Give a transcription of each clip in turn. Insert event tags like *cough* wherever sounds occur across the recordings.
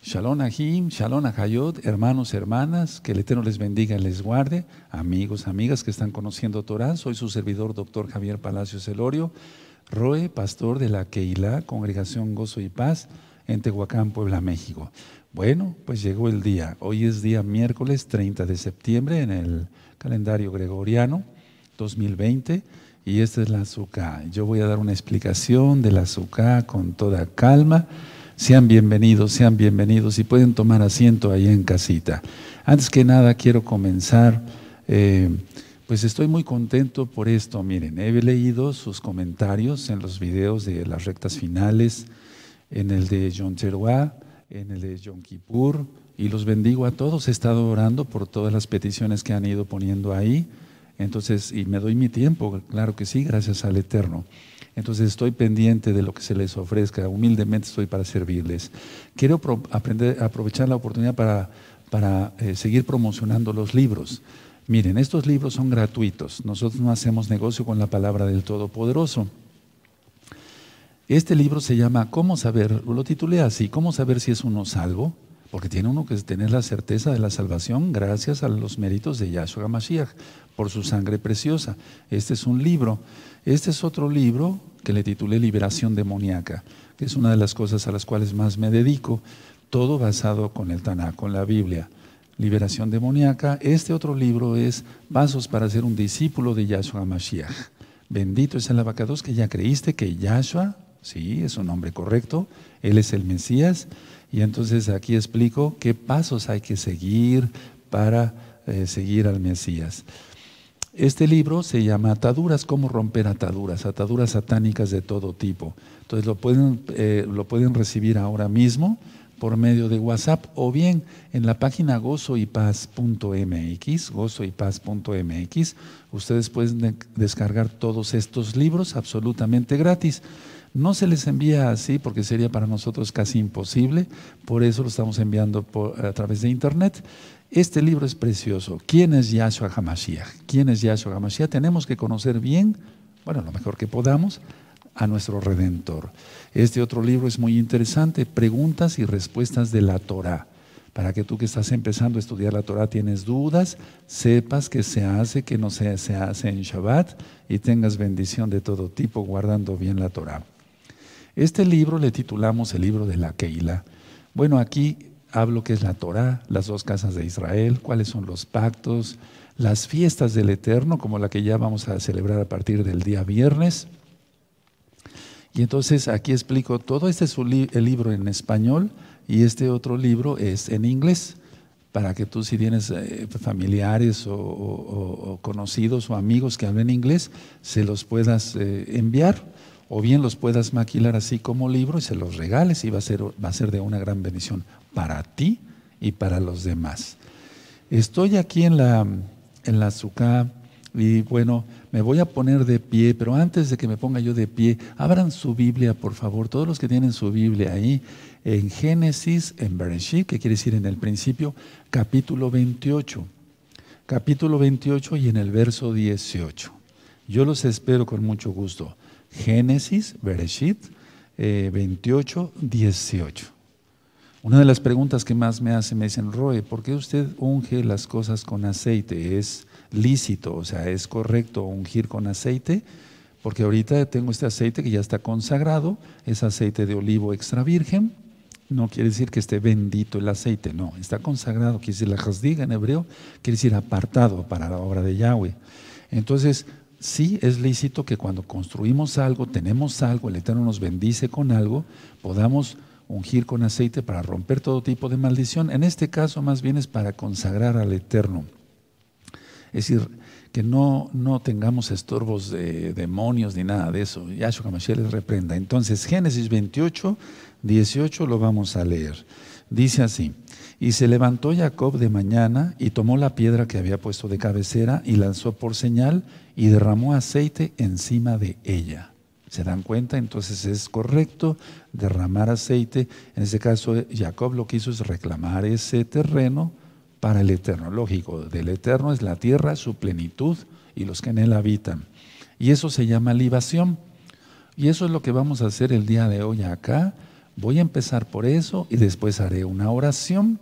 Shalom Ahim, Shalom Ahayot, hermanos, hermanas, que el Eterno les bendiga y les guarde, amigos, amigas que están conociendo Torah. Soy su servidor, doctor Javier Palacios Elorio, Roe, pastor de la Keilah, Congregación Gozo y Paz, en Tehuacán, Puebla, México. Bueno, pues llegó el día. Hoy es día miércoles 30 de septiembre en el calendario gregoriano 2020 y esta es la azúcar. Yo voy a dar una explicación de la azúcar con toda calma sean bienvenidos, sean bienvenidos y pueden tomar asiento ahí en casita. Antes que nada quiero comenzar, eh, pues estoy muy contento por esto. Miren, he leído sus comentarios en los videos de las rectas finales, en el de John Teruá, en el de John Kippur, y los bendigo a todos. He estado orando por todas las peticiones que han ido poniendo ahí. Entonces, y me doy mi tiempo, claro que sí, gracias al Eterno. Entonces estoy pendiente de lo que se les ofrezca, humildemente estoy para servirles. Quiero aprovechar la oportunidad para, para eh, seguir promocionando los libros. Miren, estos libros son gratuitos, nosotros no hacemos negocio con la palabra del Todopoderoso. Este libro se llama ¿Cómo saber? Lo titulé así, ¿Cómo saber si es uno salvo? Porque tiene uno que tener la certeza de la salvación gracias a los méritos de Yahshua Mashiach, por su sangre preciosa. Este es un libro. Este es otro libro que le titulé Liberación demoníaca, que es una de las cosas a las cuales más me dedico, todo basado con el Tanakh, con la Biblia. Liberación demoníaca. Este otro libro es Pasos para ser un discípulo de Yahshua Mashiach. Bendito es el abacados que ya creíste que Yahshua, sí, es un nombre correcto, Él es el Mesías. Y entonces aquí explico qué pasos hay que seguir para eh, seguir al Mesías. Este libro se llama Ataduras, cómo romper ataduras, ataduras satánicas de todo tipo. Entonces lo pueden, eh, lo pueden recibir ahora mismo por medio de WhatsApp o bien en la página gozoypaz.mx, gozoypaz.mx. Ustedes pueden descargar todos estos libros absolutamente gratis. No se les envía así porque sería para nosotros casi imposible, por eso lo estamos enviando a través de internet. Este libro es precioso. ¿Quién es Yahshua HaMashiach? ¿Quién es Yahshua HaMashiach? Tenemos que conocer bien, bueno, lo mejor que podamos, a nuestro Redentor. Este otro libro es muy interesante, Preguntas y Respuestas de la Torah. Para que tú que estás empezando a estudiar la Torah tienes dudas, sepas que se hace, que no se, se hace en Shabbat y tengas bendición de todo tipo guardando bien la Torah. Este libro le titulamos el libro de la Keilah. Bueno, aquí hablo que es la Torah, las dos casas de Israel, cuáles son los pactos, las fiestas del Eterno, como la que ya vamos a celebrar a partir del día viernes. Y entonces aquí explico, todo este es el libro en español y este otro libro es en inglés, para que tú si tienes eh, familiares o, conocidos o amigos que hablen inglés, se los puedas eh, enviar o bien los puedas maquilar así como libro y se los regales y va a ser, va a ser de una gran bendición para ti y para los demás. Estoy aquí en la, en la y bueno, me voy a poner de pie, pero antes de que me ponga yo de pie, abran su Biblia, por favor, todos los que tienen su Biblia ahí, en Génesis, en Bereshit, que quiere decir en el principio, capítulo 28. Capítulo 28 y en el verso 18. Yo los espero con mucho gusto. Génesis, Bereshit, 28, eh, 18. Una de las preguntas que más me hacen, me dicen, Roe, ¿por qué usted unge las cosas con aceite? ¿Es lícito, o sea, es correcto ungir con aceite? Porque ahorita tengo este aceite que ya está consagrado, es aceite de olivo extra virgen. No quiere decir que esté bendito el aceite, no, está consagrado, quiere decir la jasdiga en hebreo, quiere decir apartado para la obra de Yahweh. Entonces, sí es lícito que cuando construimos algo, tenemos algo, el Eterno nos bendice con algo, podamos ungir con aceite para romper todo tipo de maldición. En este caso más bien es para consagrar al Eterno. Es decir, que no, no tengamos estorbos de demonios ni nada de eso. Yahshua Hamashiach les reprenda. Entonces, Génesis 28, 18 lo vamos a leer. Dice así, y se levantó Jacob de mañana y tomó la piedra que había puesto de cabecera y lanzó por señal y derramó aceite encima de ella. ¿Se dan cuenta? Entonces es correcto derramar aceite. En este caso, Jacob lo que hizo es reclamar ese terreno para el Eterno. Lógico, del Eterno es la tierra, su plenitud y los que en él habitan. Y eso se llama libación. Y eso es lo que vamos a hacer el día de hoy acá. Voy a empezar por eso y después haré una oración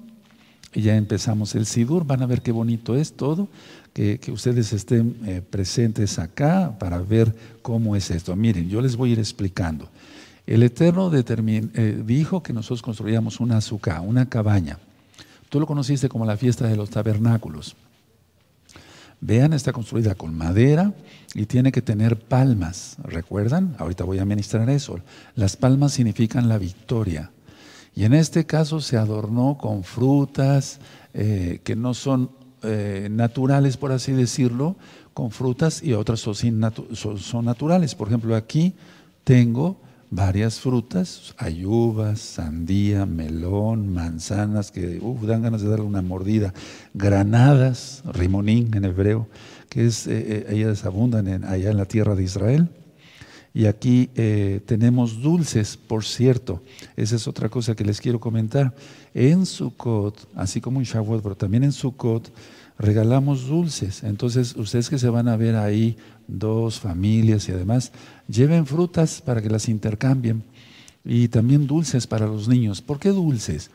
y ya empezamos el Sidur. Van a ver qué bonito es todo, que, ustedes estén eh, presentes acá para ver cómo es esto. Miren, yo les voy a ir explicando. El Eterno eh, dijo que nosotros construíamos una azúcar, una cabaña. Tú lo conociste como la fiesta de los tabernáculos. Vean, está construida con madera y tiene que tener palmas. ¿Recuerdan? Ahorita voy a ministrar eso. Las palmas significan la victoria. Y en este caso se adornó con frutas eh, que no son eh, naturales, por así decirlo, con frutas y otras son, naturales. Por ejemplo, aquí tengo varias frutas, hay uvas, sandía, melón, manzanas, que dan ganas de darle una mordida, granadas, rimonín en hebreo, que es, eh, ellas abundan allá en la tierra de Israel. Y aquí eh, tenemos dulces, por cierto. Esa es otra cosa que les quiero comentar. En Sukkot, así como en Shavuot, pero también en Sukkot, regalamos dulces. Entonces, ustedes que se van a ver ahí, dos familias y además, lleven frutas para que las intercambien. Y también dulces para los niños. ¿Por qué dulces?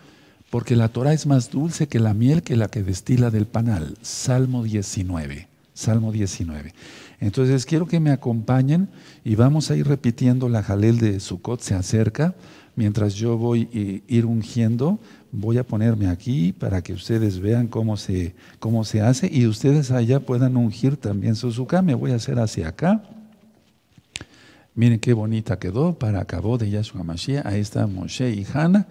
Porque la Torah es más dulce que la miel que la que destila del panal. Salmo 19. Salmo 19. Entonces quiero que me acompañen y vamos a ir repitiendo la jalel de Sukkot, se acerca. Mientras yo voy a ir ungiendo, voy a ponerme aquí para que ustedes vean cómo se, cómo se hace y ustedes allá puedan ungir también su Sukkot. Me voy a hacer hacia acá. Miren qué bonita quedó para acabó de Yahshua Mashiach. Ahí está Moshe y Hannah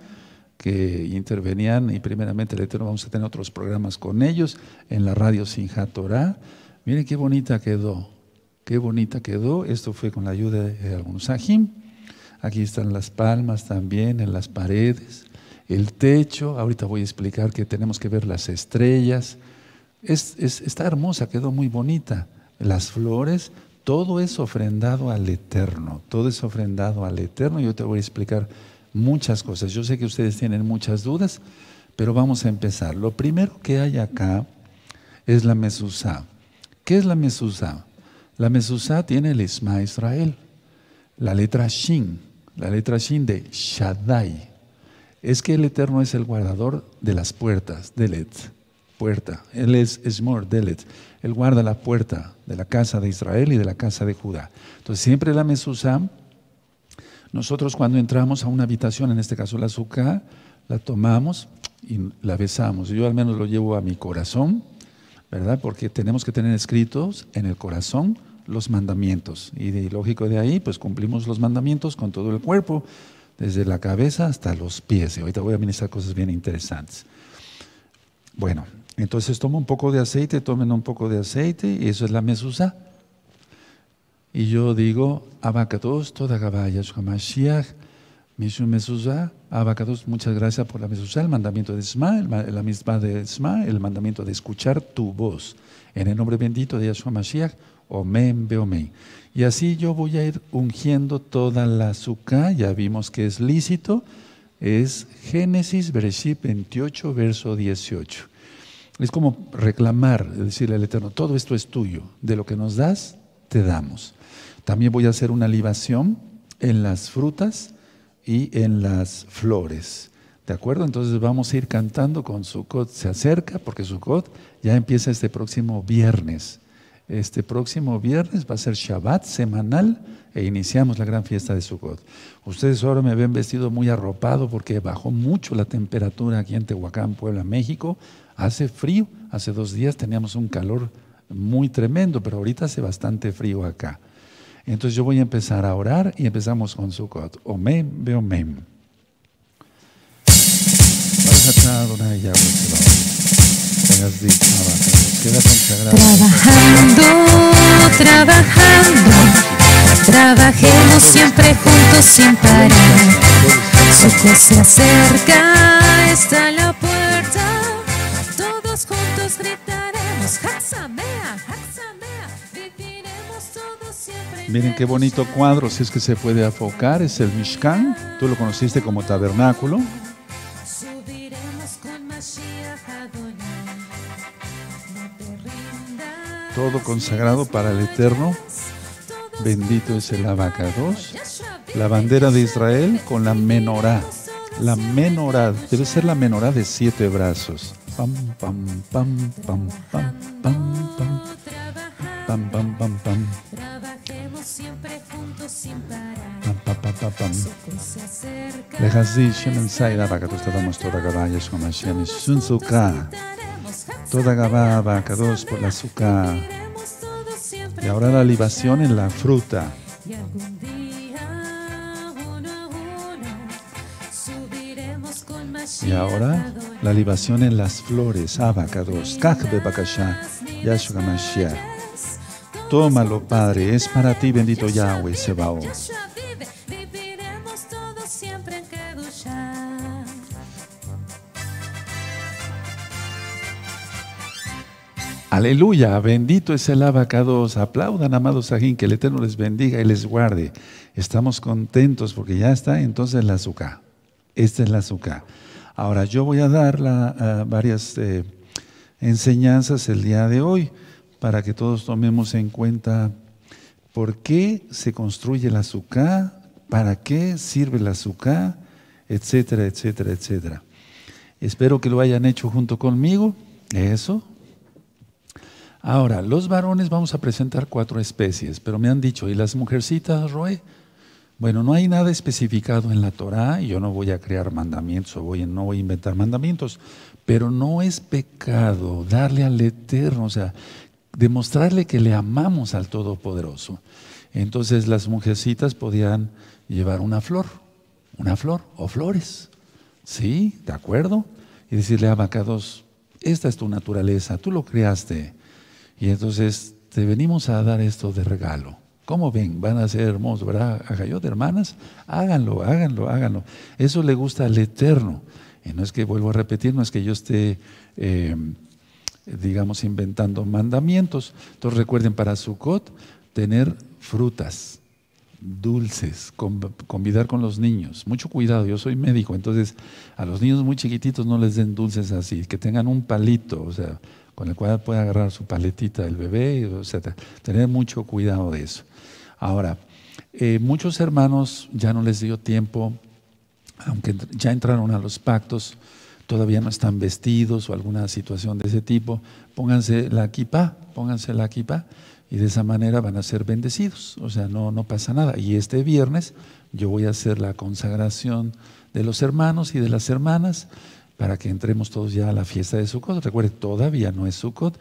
que intervenían y primeramente el Eterno vamos a tener otros programas con ellos en la radio Sinjat Torah. Miren qué bonita quedó. Qué bonita quedó. Esto fue con la ayuda de algunos ajim. Aquí están las palmas también en las paredes. El techo. Ahorita voy a explicar que tenemos que ver las estrellas. Es, está hermosa, quedó muy bonita. Las flores. Todo es ofrendado al Eterno. Todo es ofrendado al Eterno. Yo te voy a explicar muchas cosas. Yo sé que ustedes tienen muchas dudas, pero vamos a empezar. Lo primero que hay acá es la mezuzá. ¿Qué es la mezuzá? La Mesuzá tiene el Isma Israel, la letra Shin, la letra Shin de Shaddai. Es que el Eterno es el guardador de las puertas, Delet, puerta. Él es Esmor, Delet. Él guarda la puerta de la casa de Israel y de la casa de Judá. Entonces, siempre la Mesuzá, nosotros cuando entramos a una habitación, en este caso la azúcar, la tomamos y la besamos. Yo al menos lo llevo a mi corazón, ¿verdad? Porque tenemos que tener escritos en el corazón los mandamientos. Y lógico de ahí, pues cumplimos los mandamientos con todo el cuerpo, desde la cabeza hasta los pies. Y ahorita voy a ministrar cosas bien interesantes. Bueno, entonces toma un poco de aceite, tomen un poco de aceite, y eso es la mesusa. Y yo digo, abacados, toda gabaya, Mashiach, Mishum mesusa, abacados, muchas gracias por la mesusa, el mandamiento de Isma, la misma de Isma, el mandamiento de escuchar tu voz. En el nombre bendito de Yahshua Mashiach, Omen, Beomen. Y así yo voy a ir ungiendo toda la azúcar, ya vimos que es lícito, es Génesis, Bereshit 28, verso 18. Es como reclamar, decirle al Eterno, todo esto es tuyo, de lo que nos das, te damos. También voy a hacer una libación en las frutas y en las flores. ¿De acuerdo? Entonces vamos a ir cantando con Sukkot. Se acerca porque Sukkot ya empieza este próximo viernes. Este próximo viernes va a ser Shabbat semanal e iniciamos la gran fiesta de Sukkot. Ustedes ahora me ven vestido muy arropado porque bajó mucho la temperatura aquí en Tehuacán, Puebla, México. Hace frío, hace dos días teníamos un calor muy tremendo, pero ahorita hace bastante frío acá. Entonces yo voy a empezar a orar y empezamos con Sukkot. Omen, ve omen. Trabajando, trabajando, trabajemos siempre juntos sin parar. Su se acerca, está la puerta, todos juntos gritaremos, Haxamea, Miren qué bonito cuadro, si es que se puede afocar, es el Mishkan, tú lo conociste como tabernáculo. todo consagrado para el Eterno. Bendito es el abacados. La bandera de Israel con la menorá. La menorá, debe ser la menorá de siete brazos. Pam, pam, pam, pam, pam, pam, Shemen Saida Bakados Tadamos Toda Gabá Yeshua Mashiach Sun Sukkah. Gritaremos Toda Gabá Bakados por la siempre Y ahora la libación en la fruta. y ahora la libación en las flores. Abacados. Kachbe Bakasha. Yeshua Mashiach. Tómalo, Padre, es para ti, bendito Yahweh Sebaot. Aleluya, bendito es el abacados. Aplaudan, amados Sajín, que el Eterno les bendiga y les guarde. Estamos contentos porque ya está entonces la azúcar. Esta es la azúcar. Ahora yo voy a dar varias eh, enseñanzas el día de hoy para que todos tomemos en cuenta por qué se construye el azúcar, para qué sirve el azúcar, etcétera, etcétera, etcétera. Espero que lo hayan hecho junto conmigo. Eso, Ahora, los varones vamos a presentar cuatro especies, pero me han dicho, ¿y las mujercitas, Roe? Bueno, no hay nada especificado en la Torá y yo no voy a crear mandamientos o voy, no voy a inventar mandamientos, pero no es pecado darle al Eterno, o sea, demostrarle que le amamos al Todopoderoso. Entonces las mujercitas podían llevar una flor, una flor o flores, ¿sí? ¿De acuerdo? Y decirle a Abacados, esta es tu naturaleza, tú lo creaste. Y entonces te venimos a dar esto de regalo. ¿Cómo ven? Van a ser hermosos, ¿verdad? Agayot, hermanas, háganlo, háganlo, háganlo. Eso le gusta al Eterno. Y no es que, vuelvo a repetir, no es que yo esté, eh, digamos, inventando mandamientos. Entonces recuerden para Sukkot tener frutas dulces, con- convidar con los niños. Mucho cuidado, yo soy médico, entonces a los niños muy chiquititos no les den dulces así, que tengan un palito, o sea, con el cual pueda agarrar su paletita el bebé, etc. Tener mucho cuidado de eso. Ahora, eh, muchos hermanos ya no les dio tiempo, aunque ya entraron a los pactos, todavía no están vestidos o alguna situación de ese tipo, pónganse la kippah, pónganse la kippah y de esa manera van a ser bendecidos. O sea, no, no pasa nada. Y este viernes yo voy a hacer la consagración de los hermanos y de las hermanas para que entremos todos ya a la fiesta de Sukkot. Recuerde, todavía no es Sukkot,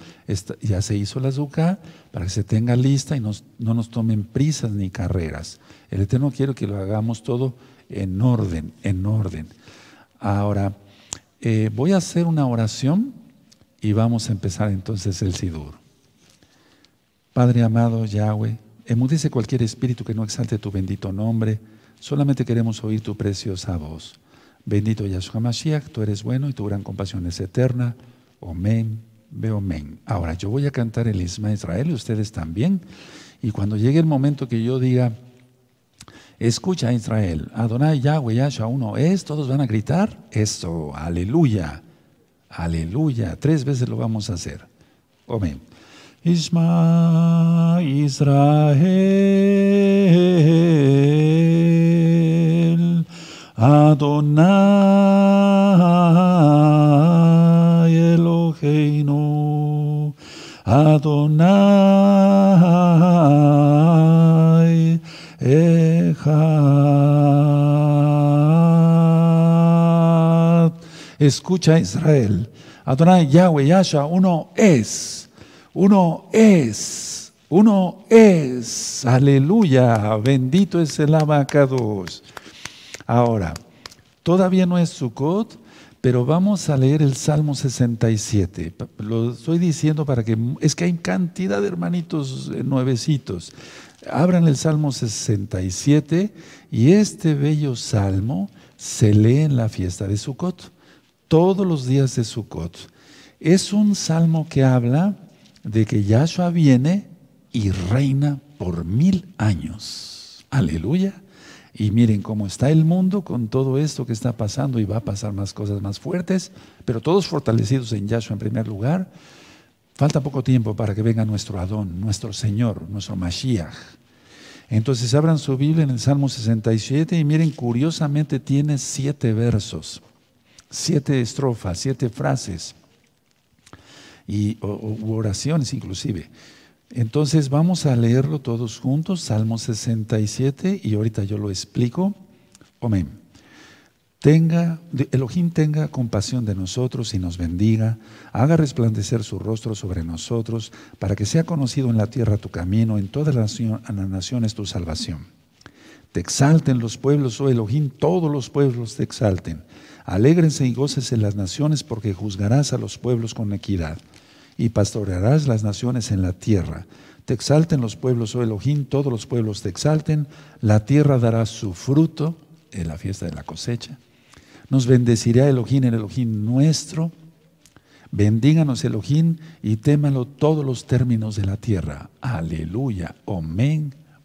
ya se hizo la Zucá para que se tenga lista y no nos tomen prisas ni carreras. El Eterno quiere que lo hagamos todo en orden, en orden. Ahora, eh, voy a hacer una oración y vamos a empezar entonces el Sidur. Padre amado Yahweh, emudece cualquier espíritu que no exalte tu bendito nombre, solamente queremos oír tu preciosa voz. Bendito Yahshua Mashiach, tú eres bueno y tu gran compasión es eterna. Omen, ve omen. Ahora yo voy a cantar el Isma Israel y ustedes también. Y cuando llegue el momento que yo diga, escucha Israel, Adonai Yahweh Yahshua uno es, todos van a gritar, eso, aleluya, aleluya. Tres veces lo vamos a hacer. Amén. Isma Israel Adonai Eloheinu Adonai Echad. Escucha Israel. Adonai Yahweh Yahshua uno es uno es, uno es, aleluya, bendito es el abacados. Ahora, todavía no es Sukkot, pero vamos a leer el Salmo 67. Pa- Lo estoy diciendo para que, es que hay cantidad de hermanitos eh, nuevecitos. Abran el Salmo 67 y este bello salmo se lee en la fiesta de Sukkot, todos los días de Sukkot. Es un salmo que habla de que Yahshua viene y reina por mil años. Aleluya. Y miren cómo está el mundo con todo esto que está pasando y va a pasar más cosas más fuertes, pero todos fortalecidos en Yahshua en primer lugar. Falta poco tiempo para que venga nuestro Adón, nuestro Señor, nuestro Mashiach. Entonces abran su Biblia en el Salmo 67 y miren, curiosamente tiene siete versos, siete estrofas, siete frases y oraciones inclusive. Entonces vamos a leerlo todos juntos, Salmo 67, y ahorita yo lo explico. Amén. Tenga, Elohim tenga compasión de nosotros y nos bendiga, haga resplandecer su rostro sobre nosotros, para que sea conocido en la tierra tu camino, en todas las naciones tu salvación. Te exalten los pueblos, oh Elohim, todos los pueblos te exalten. Alégrense y gócese las naciones, porque juzgarás a los pueblos con equidad y pastorearás las naciones en la tierra. Te exalten los pueblos, oh Elohim, todos los pueblos te exalten, la tierra dará su fruto en la fiesta de la cosecha. Nos bendecirá Elohim, el Elohim nuestro. Bendíganos Elohim y témalo todos los términos de la tierra. Aleluya.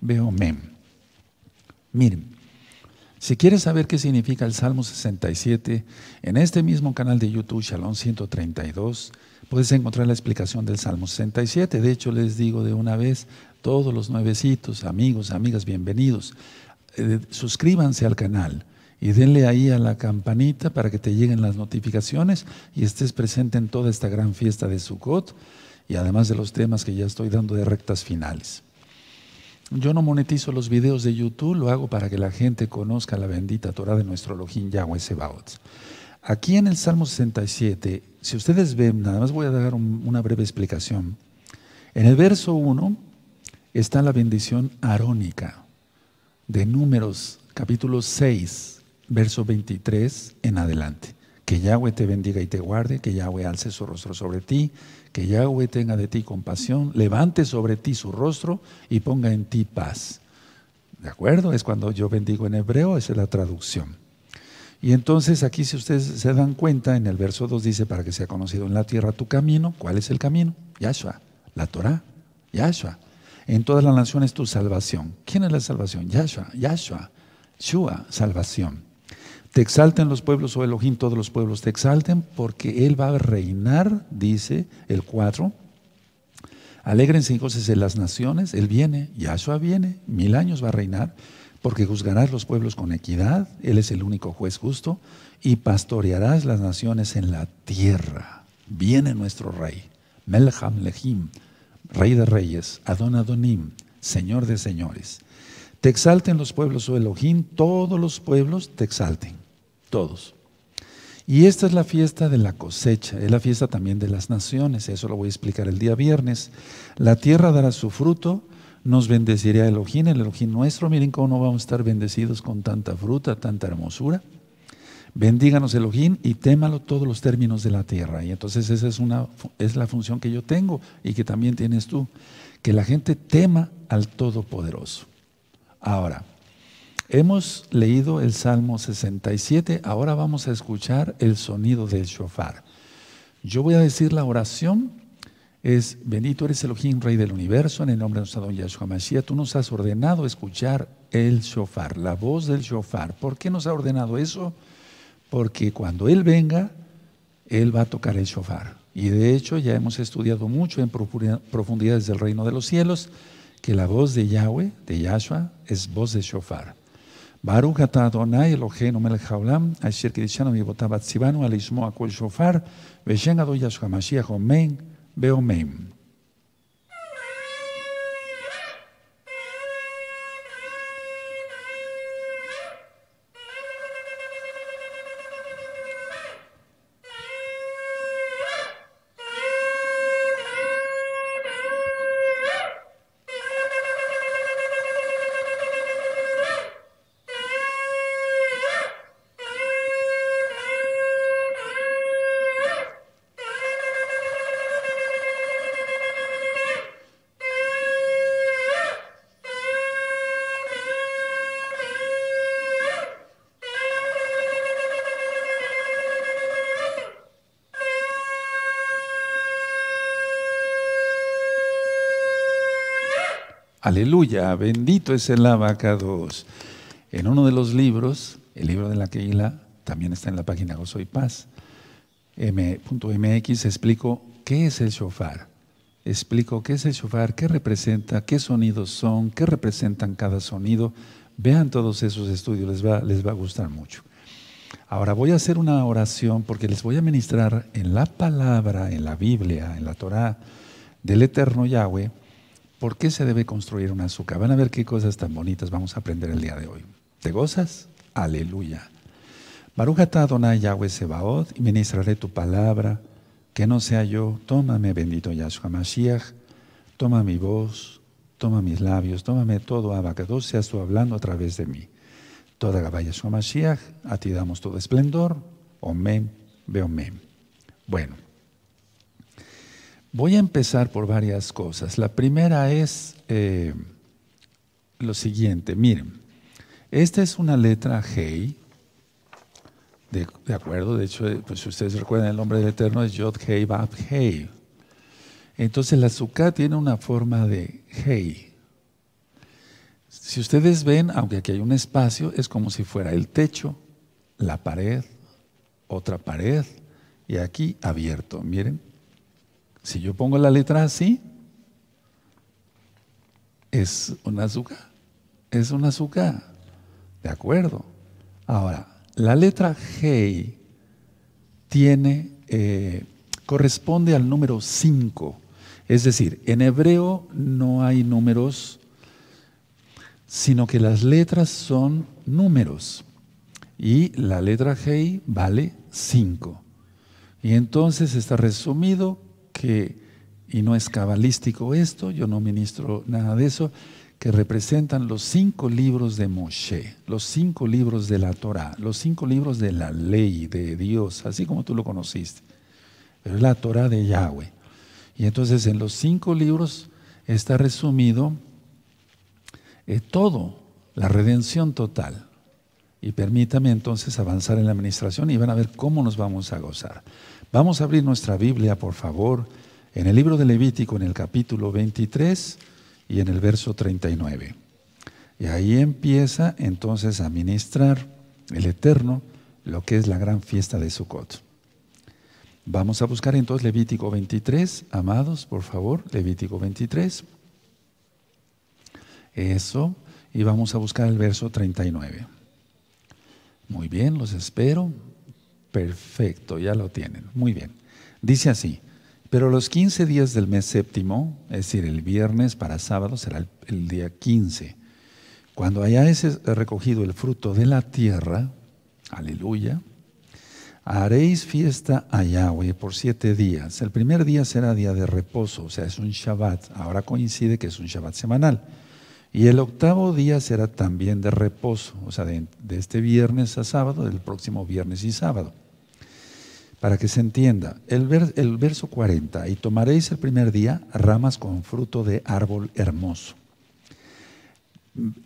Veo amén. Miren, si quieres saber qué significa el Salmo 67, en este mismo canal de YouTube, Shalom 132, puedes encontrar la explicación del Salmo 67. De hecho, les digo de una vez, todos los nuevecitos, amigos, amigas, bienvenidos, eh, suscríbanse al canal y denle ahí a la campanita para que te lleguen las notificaciones y estés presente en toda esta gran fiesta de Sukkot y además de los temas que ya estoy dando de rectas finales. Yo no monetizo los videos de YouTube, lo hago para que la gente conozca la bendita Torah de nuestro Elohim Yahweh Sebaot. Aquí en el Salmo 67, si ustedes ven, nada más voy a dar una breve explicación. En el verso 1 está la bendición arónica de Números capítulo 6, verso 23 en adelante. Que Yahweh te bendiga y te guarde, que Yahweh alce su rostro sobre ti, que Yahweh tenga de ti compasión, levante sobre ti su rostro y ponga en ti paz. ¿De acuerdo? Es cuando yo bendigo en hebreo, esa es la traducción. Y entonces aquí si ustedes se dan cuenta, en el verso 2 dice, para que sea conocido en la tierra tu camino. ¿Cuál es el camino? Yahshua, la Torah, Yahshua. En todas las naciones tu salvación. ¿Quién es la salvación? Yahshua, Yahshua, Shua, salvación. Te exalten los pueblos, oh Elohim, todos los pueblos te exalten, porque Él va a reinar, dice el 4. Alégrense y en las naciones, Él viene, Yahshua viene, mil años va a reinar porque juzgarás los pueblos con equidad, Él es el único juez justo, y pastorearás las naciones en la tierra. Viene nuestro rey, Melham Lehim, rey de reyes, Adon Adonim, señor de señores. Te exalten los pueblos, oh Elohim, todos los pueblos te exalten, todos. Y esta es la fiesta de la cosecha, es la fiesta también de las naciones, eso lo voy a explicar el día viernes. La tierra dará su fruto, nos bendecirá Elohim, el Elohim nuestro. Miren cómo no vamos a estar bendecidos con tanta fruta, tanta hermosura. Bendíganos Elohim y témalo todos los términos de la tierra. Y entonces esa es, una, es la función que yo tengo y que también tienes tú. Que la gente tema al Todopoderoso. Ahora, hemos leído el Salmo 67, ahora vamos a escuchar el sonido del shofar. Yo voy a decir la oración es, bendito eres Elohim, Rey del universo, en el nombre de nuestro don Yahshua Mashiach, tú nos has ordenado escuchar el shofar, la voz del shofar. ¿Por qué nos ha ordenado eso? Porque cuando Él venga, Él va a tocar el shofar. Y de hecho ya hemos estudiado mucho en profundidades del reino de los cielos que la voz de Yahweh, de Yahshua, es voz de shofar. Baruch atah Adonai Eloheinu melech haolam, asher kidishanu mivotabat sivanu al shofar, veshen ado Yahshua Mashiach, omen, Belmem. Aleluya, bendito es el abacados. En uno de los libros, el libro de la Keila, también está en la página Gozo y Paz, m.mx, explico qué es el shofar. explico qué es el shofar, qué representa, qué sonidos son, qué representan cada sonido. Vean todos esos estudios, les va, les va a gustar mucho. Ahora voy a hacer una oración porque les voy a ministrar en la palabra, en la Biblia, en la Torah del eterno Yahweh, por qué se debe construir una azúcar. Van a ver qué cosas tan bonitas vamos a aprender el día de hoy. ¿Te gozas? Aleluya. Baruch atah Adonai Yahweh Sebaot, y ministraré tu palabra, que no sea yo, tómame bendito Yahshua Mashiach, toma mi voz, toma mis labios, tómame todo, Abacados, seas tú hablando a través de mí. Toda Gabaya Yahshua Mashiach, a ti damos todo esplendor, Omen, Beomen. Bueno, voy a empezar por varias cosas. La primera es eh, lo siguiente, miren, esta es una letra Hei, de, acuerdo, de hecho, pues si ustedes recuerdan el nombre del Eterno es Yod Hei Bab Hei. Entonces la azúcar tiene una forma de Hei. Si ustedes ven, aunque aquí hay un espacio, es como si fuera el techo, la pared, otra pared y aquí abierto. Miren, si yo pongo la letra así, es una azúcar. Es una azúcar. ¿De acuerdo? Ahora, la letra G tiene, eh, corresponde al número 5. Es decir, en hebreo no hay números, sino que las letras son números. Y la letra G vale 5. Y entonces está resumido que, y no es cabalístico esto, yo no ministro nada de eso, que representan los cinco libros de Moshe, los cinco libros de la Torah, los cinco libros de la ley de Dios, así como tú lo conociste. Pero es la Torah de Yahweh. Y entonces en los cinco libros está resumido eh, todo, la redención total. Y permítame entonces avanzar en la administración y van a ver cómo nos vamos a gozar. Vamos a abrir nuestra Biblia, por favor, en el libro de Levítico, en el capítulo 23 y en el verso 39. Y ahí empieza entonces a ministrar el Eterno lo que es la gran fiesta de Sukkot. Vamos a buscar entonces Levítico 23, amados, por favor, Levítico 23. Eso, y vamos a buscar el verso 39. Muy bien, los espero. Perfecto, ya lo tienen. Muy bien. Dice así, pero los 15 días del mes séptimo, es decir, el viernes para sábado será el, día 15. Cuando hayáis recogido el fruto de la tierra, aleluya, haréis fiesta a Yahweh por siete días. El primer día será día de reposo, o sea, es un Shabbat. Ahora coincide que es un Shabbat semanal. Y el octavo día será también de reposo, o sea, de, de este viernes a sábado, del próximo viernes y sábado para que se entienda. El, verso 40, y tomaréis el primer día ramas con fruto de árbol hermoso.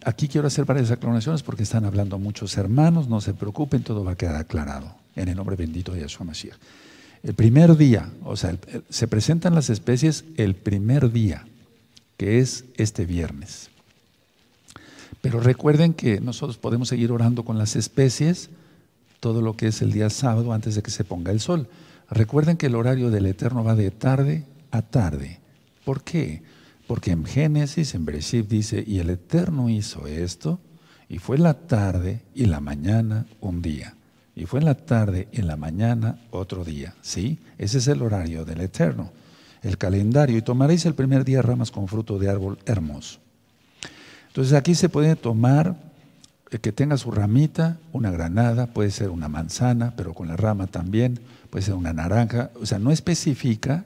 Aquí quiero hacer varias aclaraciones porque están hablando muchos hermanos, no se preocupen, todo va a quedar aclarado en el nombre bendito de Yeshua Mashiach. El primer día, o sea, se presentan las especies el primer día, que es este viernes. Pero recuerden que nosotros podemos seguir orando con las especies todo lo que es el día sábado antes de que se ponga el sol. Recuerden que el horario del Eterno va de tarde a tarde. ¿Por qué? Porque en Génesis, en Bereshit dice, y el Eterno hizo esto, y fue la tarde y la mañana un día. Y fue en la tarde y la mañana otro día. ¿Sí? Ese es el horario del Eterno. El calendario. Y tomaréis el primer día ramas con fruto de árbol hermoso. Entonces aquí se puede tomar que tenga su ramita, una granada, puede ser una manzana, pero con la rama también, puede ser una naranja, o sea, no especifica,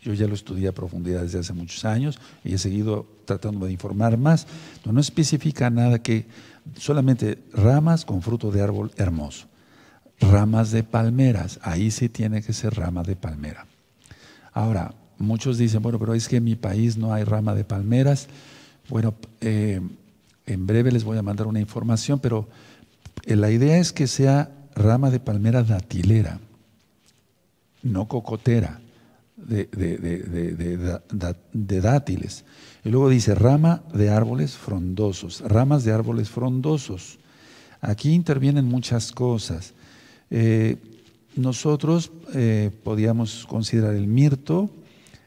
yo ya lo estudié a profundidad desde hace muchos años y he seguido tratando de informar más, no, no especifica nada que solamente ramas con fruto de árbol hermoso, ramas de palmeras, ahí sí tiene que ser rama de palmera. Ahora, muchos dicen, bueno, pero es que en mi país no hay rama de palmeras, bueno, eh, en breve les voy a mandar una información, pero eh, la idea es que sea rama de palmera datilera, no cocotera, de, dátiles. Y luego dice rama de árboles frondosos, ramas de árboles frondosos. Aquí intervienen muchas cosas. Eh, nosotros eh, podíamos considerar el mirto,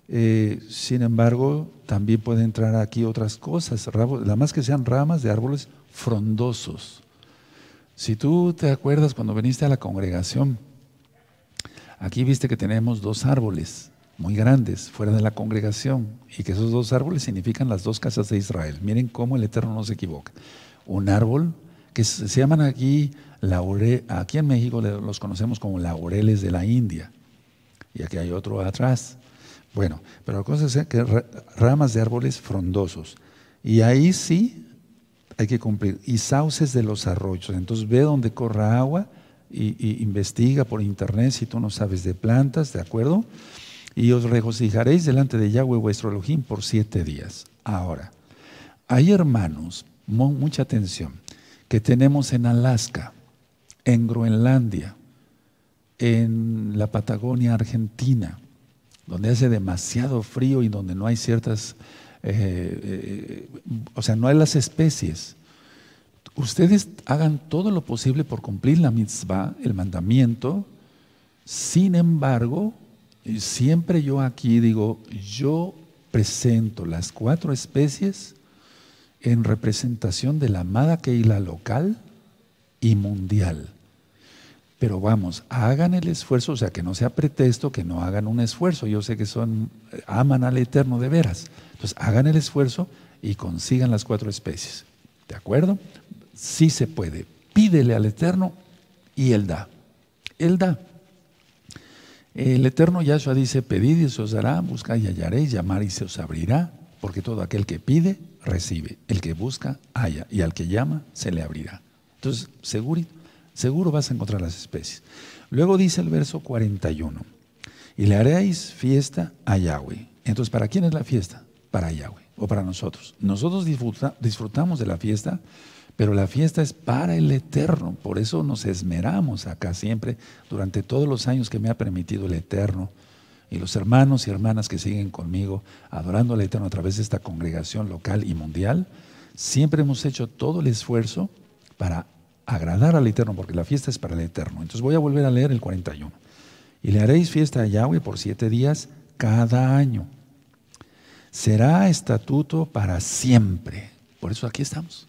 Eh, sin embargo, también pueden entrar aquí otras cosas, la más que sean ramas de árboles frondosos. Si tú te acuerdas cuando viniste a la congregación, aquí viste que tenemos dos árboles muy grandes fuera de la congregación y que esos dos árboles significan las dos casas de Israel. Miren cómo el Eterno no se equivoca. Un árbol que se llaman aquí, aquí en México los conocemos como laureles de la India. Y aquí hay otro atrás. Bueno, pero la cosa es que ramas de árboles frondosos. Y ahí sí hay que cumplir. Y sauces de los arroyos. Entonces ve donde corra agua y, investiga por internet si tú no sabes de plantas, ¿de acuerdo? Y os regocijaréis delante de Yahweh vuestro Elohim por siete días. Ahora, hay hermanos, mucha atención, que tenemos en Alaska, en Groenlandia, en la Patagonia Argentina, donde hace demasiado frío y donde no hay ciertas, eh, eh, o sea, no hay las especies. Ustedes hagan todo lo posible por cumplir la mitzvah, el mandamiento. Sin embargo, siempre yo aquí digo, yo presento las cuatro especies en representación de la amada Keila local y mundial. Pero vamos, hagan el esfuerzo, o sea, que no sea pretexto que no hagan un esfuerzo. Yo sé que son, aman al Eterno de veras. Entonces, hagan el esfuerzo y consigan las cuatro especies. ¿De acuerdo? Sí se puede. Pídele al Eterno y Él da. Él da. El Eterno Yahshua dice, pedid y se os dará, buscad y hallaréis, llamar y se os abrirá, porque todo aquel que pide, recibe. El que busca, halla. Y al que llama, se le abrirá. Entonces, seguro seguro vas a encontrar las especies. Luego dice el verso 41, y le haréis fiesta a Yahweh. Entonces, ¿para quién es la fiesta? Para Yahweh o para nosotros. Nosotros disfrutamos de la fiesta, pero la fiesta es para el Eterno. Por eso nos esmeramos acá siempre, durante todos los años que me ha permitido el Eterno. Y los hermanos y hermanas que siguen conmigo, adorando al Eterno a través de esta congregación local y mundial, siempre hemos hecho todo el esfuerzo para agradar al Eterno, porque la fiesta es para el Eterno. Entonces voy a volver a leer el 41. Y le haréis fiesta a Yahweh por siete días cada año. Será estatuto para siempre. Por eso aquí estamos.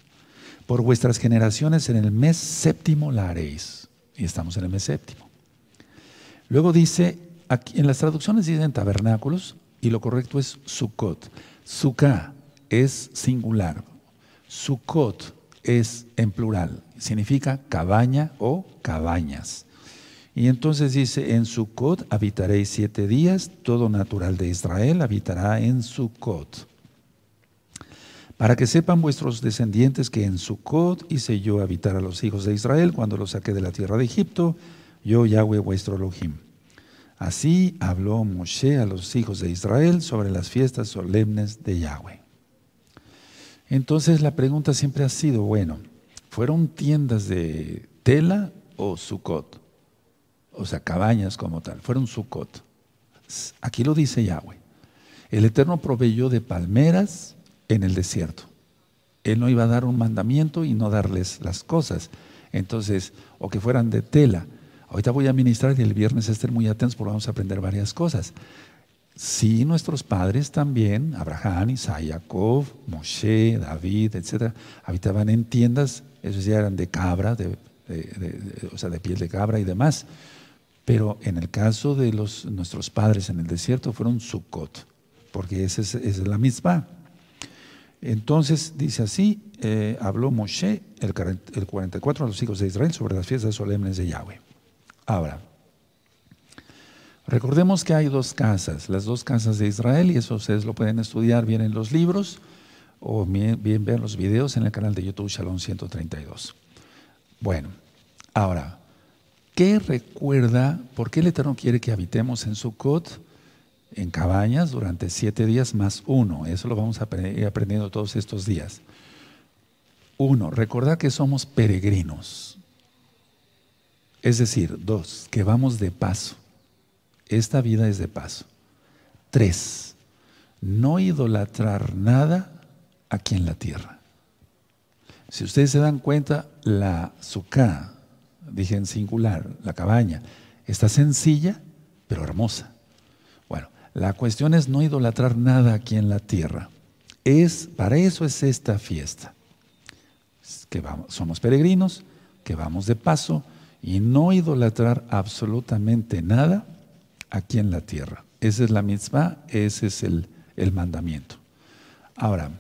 Por vuestras generaciones en el mes séptimo la haréis. Y estamos en el mes séptimo. Luego dice, aquí, en las traducciones dicen tabernáculos y lo correcto es Sukkot. Sukkah es singular. Sukkot es en plural, significa cabaña o cabañas. Y entonces dice, en Sukkot habitaréis siete días, todo natural de Israel habitará en Sukkot. Para que sepan vuestros descendientes que en Sukkot hice yo habitar a los hijos de Israel cuando los saqué de la tierra de Egipto, yo Yahweh vuestro Elohim. Así habló Moshe a los hijos de Israel sobre las fiestas solemnes de Yahweh. Entonces la pregunta siempre ha sido, bueno, ¿fueron tiendas de tela o sucot? O sea, cabañas como tal, fueron sucot. Aquí lo dice Yahweh. El Eterno proveyó de palmeras en el desierto. Él no iba a dar un mandamiento y no darles las cosas. Entonces, o que fueran de tela. Ahorita voy a ministrar y el viernes estén muy atentos porque vamos a aprender varias cosas. Sí, nuestros padres también, Abraham, Isaac, Jacob, Moshe, David, etcétera, habitaban en tiendas, esos ya eran de cabra, de, o sea, de piel de cabra y demás. Pero en el caso de los, nuestros padres en el desierto fueron Sukkot, porque esa es, la misma. Entonces dice así, eh, habló Moshe el, el 44 a los hijos de Israel sobre las fiestas solemnes de Yahweh. Ahora, Recordemos que hay dos casas, las dos casas de Israel, y eso ustedes lo pueden estudiar bien en los libros o bien, ver los videos en el canal de YouTube Shalom 132. Bueno, ahora, ¿qué recuerda? ¿Por qué el Eterno quiere que habitemos en Sukkot, en cabañas, durante siete días más uno? Eso lo vamos a ir aprendiendo todos estos días. Uno, recordar que somos peregrinos. Es decir, dos, que vamos de paso. Esta vida es de paso. Tres, no idolatrar nada aquí en la tierra. Si ustedes se dan cuenta, la suká, dije en singular, la cabaña, está sencilla, pero hermosa. Bueno, La cuestión es no idolatrar nada aquí en la tierra. Es, para eso es esta fiesta. Que vamos, somos peregrinos, que vamos de paso y no idolatrar absolutamente nada aquí en la tierra. Esa es la mitzvah, ese es el, el mandamiento. Ahora,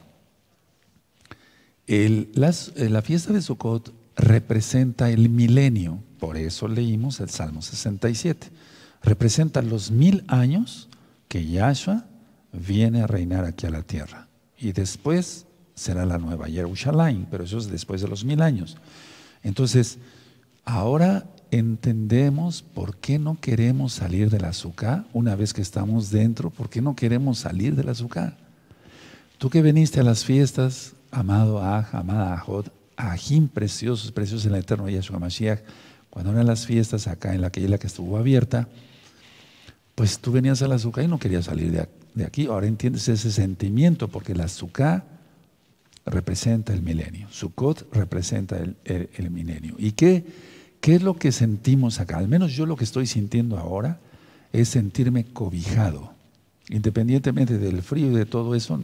eh, la fiesta de Sukkot representa el milenio, por eso leímos el Salmo 67. Representa los mil años que Yahshua viene a reinar aquí a la tierra. Y después será la nueva Jerusalén, pero eso es después de los mil años. Entonces, ahora entendemos por qué no queremos salir del azúcar una vez que estamos dentro, por qué no queremos salir del azúcar. Tú que viniste a las fiestas, amado Aj, amada Ajot, Ajim preciosos, preciosos en el eterno Yahshua Mashiach, cuando eran las fiestas acá en la que, que estuvo abierta, pues tú venías al azúcar y no querías salir de aquí. Ahora entiendes ese sentimiento, porque el azúcar representa el milenio, Sukkot representa el, el- el milenio. ¿Y qué, qué es lo que sentimos acá? Al menos yo lo que estoy sintiendo ahora es sentirme cobijado. Independientemente del frío y de todo eso,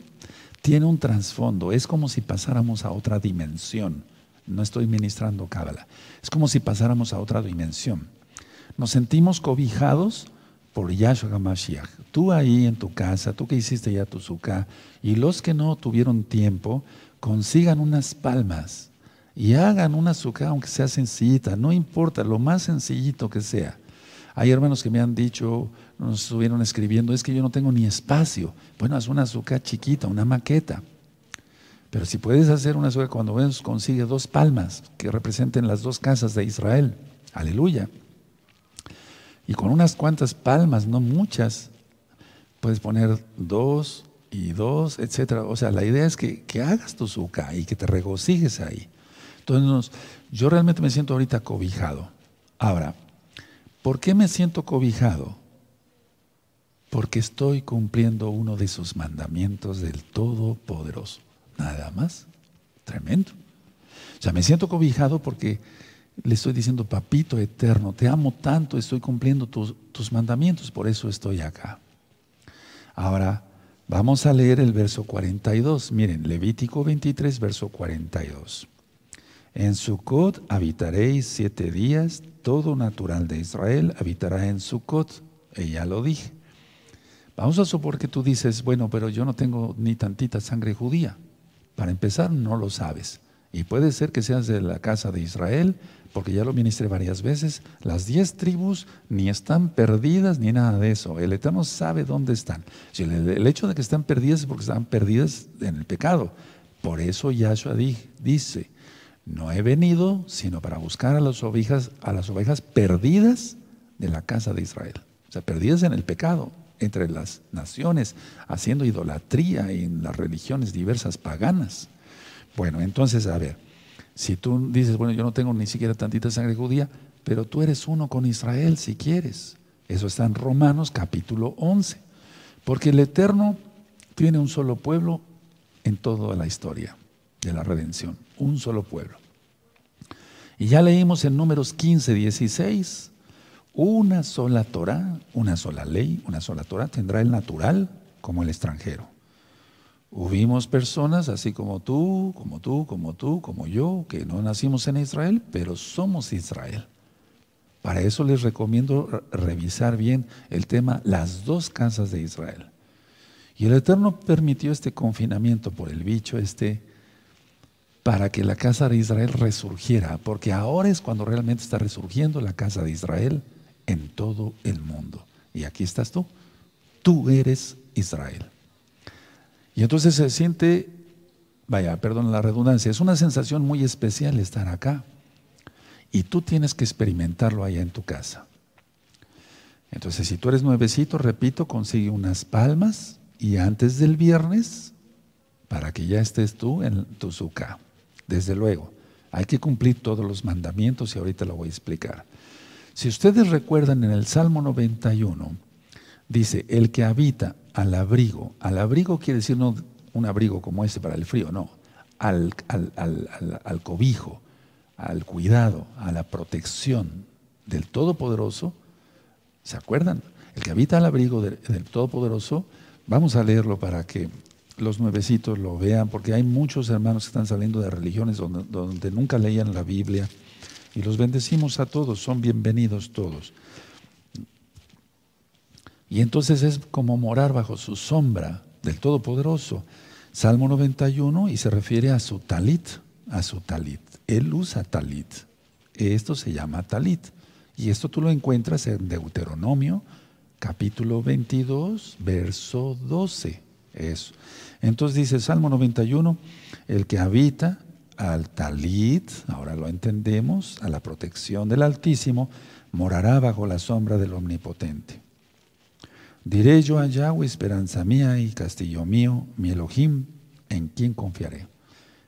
tiene un trasfondo. Es como si pasáramos a otra dimensión. No estoy ministrando cábala. Es como si pasáramos a otra dimensión. Nos sentimos cobijados por Yahshua Mashiach. Tú ahí en tu casa, tú que hiciste ya tu y los que no tuvieron tiempo, consigan unas palmas y hagan una sukkah, aunque sea sencillita, no importa, lo más sencillito que sea. Hay hermanos que me han dicho, nos estuvieron escribiendo, es que yo no tengo ni espacio. Bueno, haz una sukkah chiquita, una maqueta. Pero si puedes hacer una sukkah, cuando ves, consigue dos palmas que representen las dos casas de Israel. Aleluya. Y con unas cuantas palmas, no muchas, puedes poner dos y dos, etcétera. O sea, la idea es que, que hagas tu sukkah y que te regocijes ahí. Entonces, yo realmente me siento ahorita cobijado. Ahora, ¿por qué me siento cobijado? Porque estoy cumpliendo uno de sus mandamientos del Todopoderoso. Nada más. Tremendo. O sea, me siento cobijado porque le estoy diciendo, papito eterno, te amo tanto, estoy cumpliendo tus, tus mandamientos, por eso estoy acá. Ahora, vamos a leer el verso 42. Miren, Levítico 23, verso 42. En Sucot habitaréis siete días, todo natural de Israel habitará en Sucot. Ella lo dije. Vamos a suponer que tú dices, bueno, pero yo no tengo ni tantita sangre judía. Para empezar, no lo sabes. Y puede ser que seas de la casa de Israel, porque ya lo ministré varias veces. Las diez tribus ni están perdidas ni nada de eso. El Eterno sabe dónde están. El, hecho de que están perdidas es porque están perdidas en el pecado. Por eso Yahshua di- dice, no he venido sino para buscar a las ovejas, a las ovejas perdidas de la casa de Israel. O sea, perdidas en el pecado, entre las naciones, haciendo idolatría en las religiones diversas paganas. Bueno, entonces, a ver, si tú dices, bueno, yo no tengo ni siquiera tantita sangre judía, pero tú eres uno con Israel si quieres. Eso está en Romanos capítulo 11. Porque el Eterno tiene un solo pueblo en toda la historia de la redención. Un solo pueblo. Y ya leímos en números 15, 16, una sola Torah, una sola ley, una sola Torah tendrá el natural como el extranjero. Hubimos personas así como tú, como tú, como tú, como yo, que no nacimos en Israel, pero somos Israel. Para eso les recomiendo re- revisar bien el tema las dos casas de Israel. Y el Eterno permitió este confinamiento por el bicho este para que la casa de Israel resurgiera, porque ahora es cuando realmente está resurgiendo la casa de Israel en todo el mundo. Y aquí estás tú. Tú eres Israel. Y entonces se siente, vaya, perdón la redundancia, es una sensación muy especial estar acá. Y tú tienes que experimentarlo allá en tu casa. Entonces, si tú eres nuevecito, repito, consigue unas palmas y antes del viernes, para que ya estés tú en tu suca. Desde luego, hay que cumplir todos los mandamientos y ahorita lo voy a explicar. Si ustedes recuerdan en el Salmo 91, dice, el que habita al abrigo, al abrigo quiere decir no un abrigo como este para el frío, no, al, cobijo, al cuidado, a la protección del Todopoderoso, ¿se acuerdan? el que habita al abrigo de- del Todopoderoso, vamos a leerlo para que los nuevecitos lo vean, porque hay muchos hermanos que están saliendo de religiones donde, nunca leían la Biblia, y los bendecimos a todos, son bienvenidos todos. Y entonces es como morar bajo su sombra del Todopoderoso. Salmo 91 y se refiere a su talit, a su talit. Él usa talit. Esto se llama talit. Y esto tú lo encuentras en Deuteronomio, capítulo 22, verso 12. Eso. Entonces dice Salmo 91, el que habita al talit, ahora lo entendemos, a la protección del Altísimo, morará bajo la sombra del Omnipotente. Diré yo a Yahweh, esperanza mía y castillo mío, mi Elohim, en quien confiaré.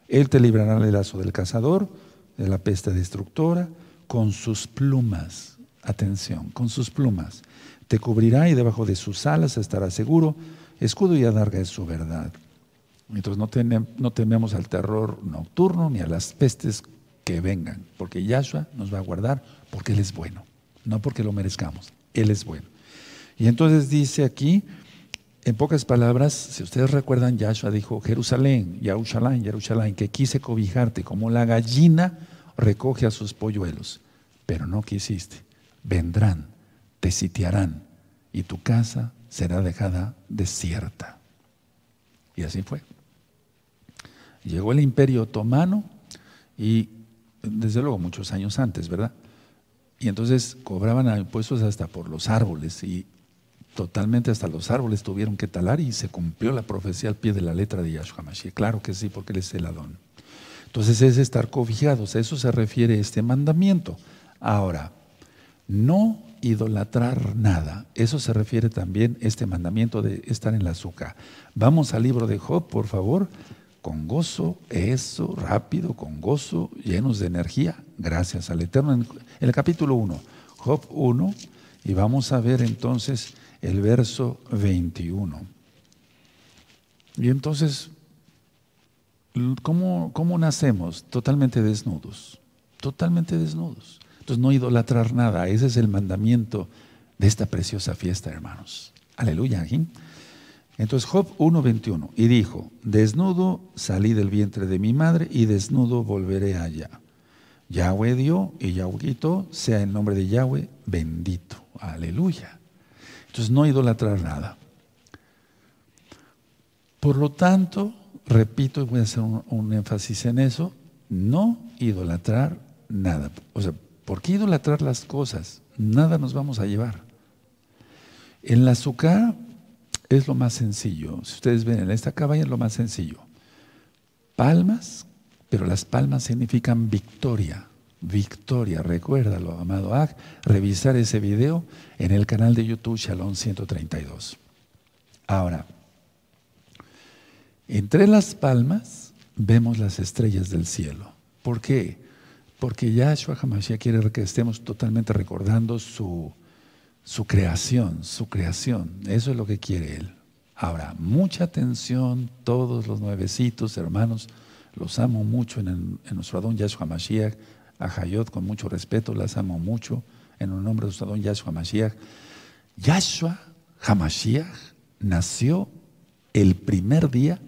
Él te librará del lazo del cazador, de la peste destructora, con sus plumas. Atención, con sus plumas. Te cubrirá y debajo de sus alas estará seguro. Escudo y adarga es su verdad. Entonces no, tememos al terror nocturno ni a las pestes que vengan, porque Yahshua nos va a guardar porque Él es bueno, no porque lo merezcamos, Él es bueno. Y entonces dice aquí, en pocas palabras, si ustedes recuerdan, Yahshua dijo, Jerusalén, Yerushalayim, Yerushalayim, que quise cobijarte como la gallina recoge a sus polluelos, pero no quisiste. Vendrán, te sitiarán y tu casa será dejada desierta. Y así fue. Llegó el imperio otomano y desde luego muchos años antes, ¿verdad? Y entonces cobraban impuestos hasta por los árboles y totalmente hasta los árboles tuvieron que talar y se cumplió la profecía al pie de la letra de Yahshua Mashiach. Claro que sí, porque él es el Adón. Entonces es estar cobijados, a eso se refiere este mandamiento. Ahora, no idolatrar nada, eso se refiere también este mandamiento de estar en la azúcar. Vamos al libro de Job, por favor, con gozo, eso, rápido, con gozo, llenos de energía, gracias al Eterno. En el capítulo 1, Job 1, y vamos a ver entonces el verso 21. Y entonces, ¿cómo, cómo nacemos? Totalmente desnudos, totalmente desnudos. Entonces no idolatrar nada, ese es el mandamiento de esta preciosa fiesta, hermanos. Aleluya. Entonces Job 1.21, y dijo, desnudo salí del vientre de mi madre y desnudo volveré allá. Yahweh dio y Yahweh quitó, sea el nombre de Yahweh bendito. Aleluya. Entonces no idolatrar nada. Por lo tanto, repito, y voy a hacer un, un énfasis en eso, no idolatrar nada. O sea, ¿por qué idolatrar las cosas? Nada nos vamos a llevar. En la azúcar es lo más sencillo. Si ustedes ven en esta cabaña es lo más sencillo. Palmas, pero las palmas significan victoria. Victoria, recuérdalo, amado Ag, revisar ese video en el canal de YouTube Shalom 132. Ahora, entre las palmas vemos las estrellas del cielo. ¿Por qué? Porque Yahshua Hamashiach quiere que estemos totalmente recordando su, su creación, su creación. Eso es lo que quiere Él. Ahora, mucha atención, todos los nuevecitos, hermanos, los amo mucho en, el, en nuestro Adón Yahshua Mashiach, a Hayot con mucho respeto, las amo mucho en el nombre de nuestro Adón Yahshua Mashiach. Yahshua Hamashiach nació el primer día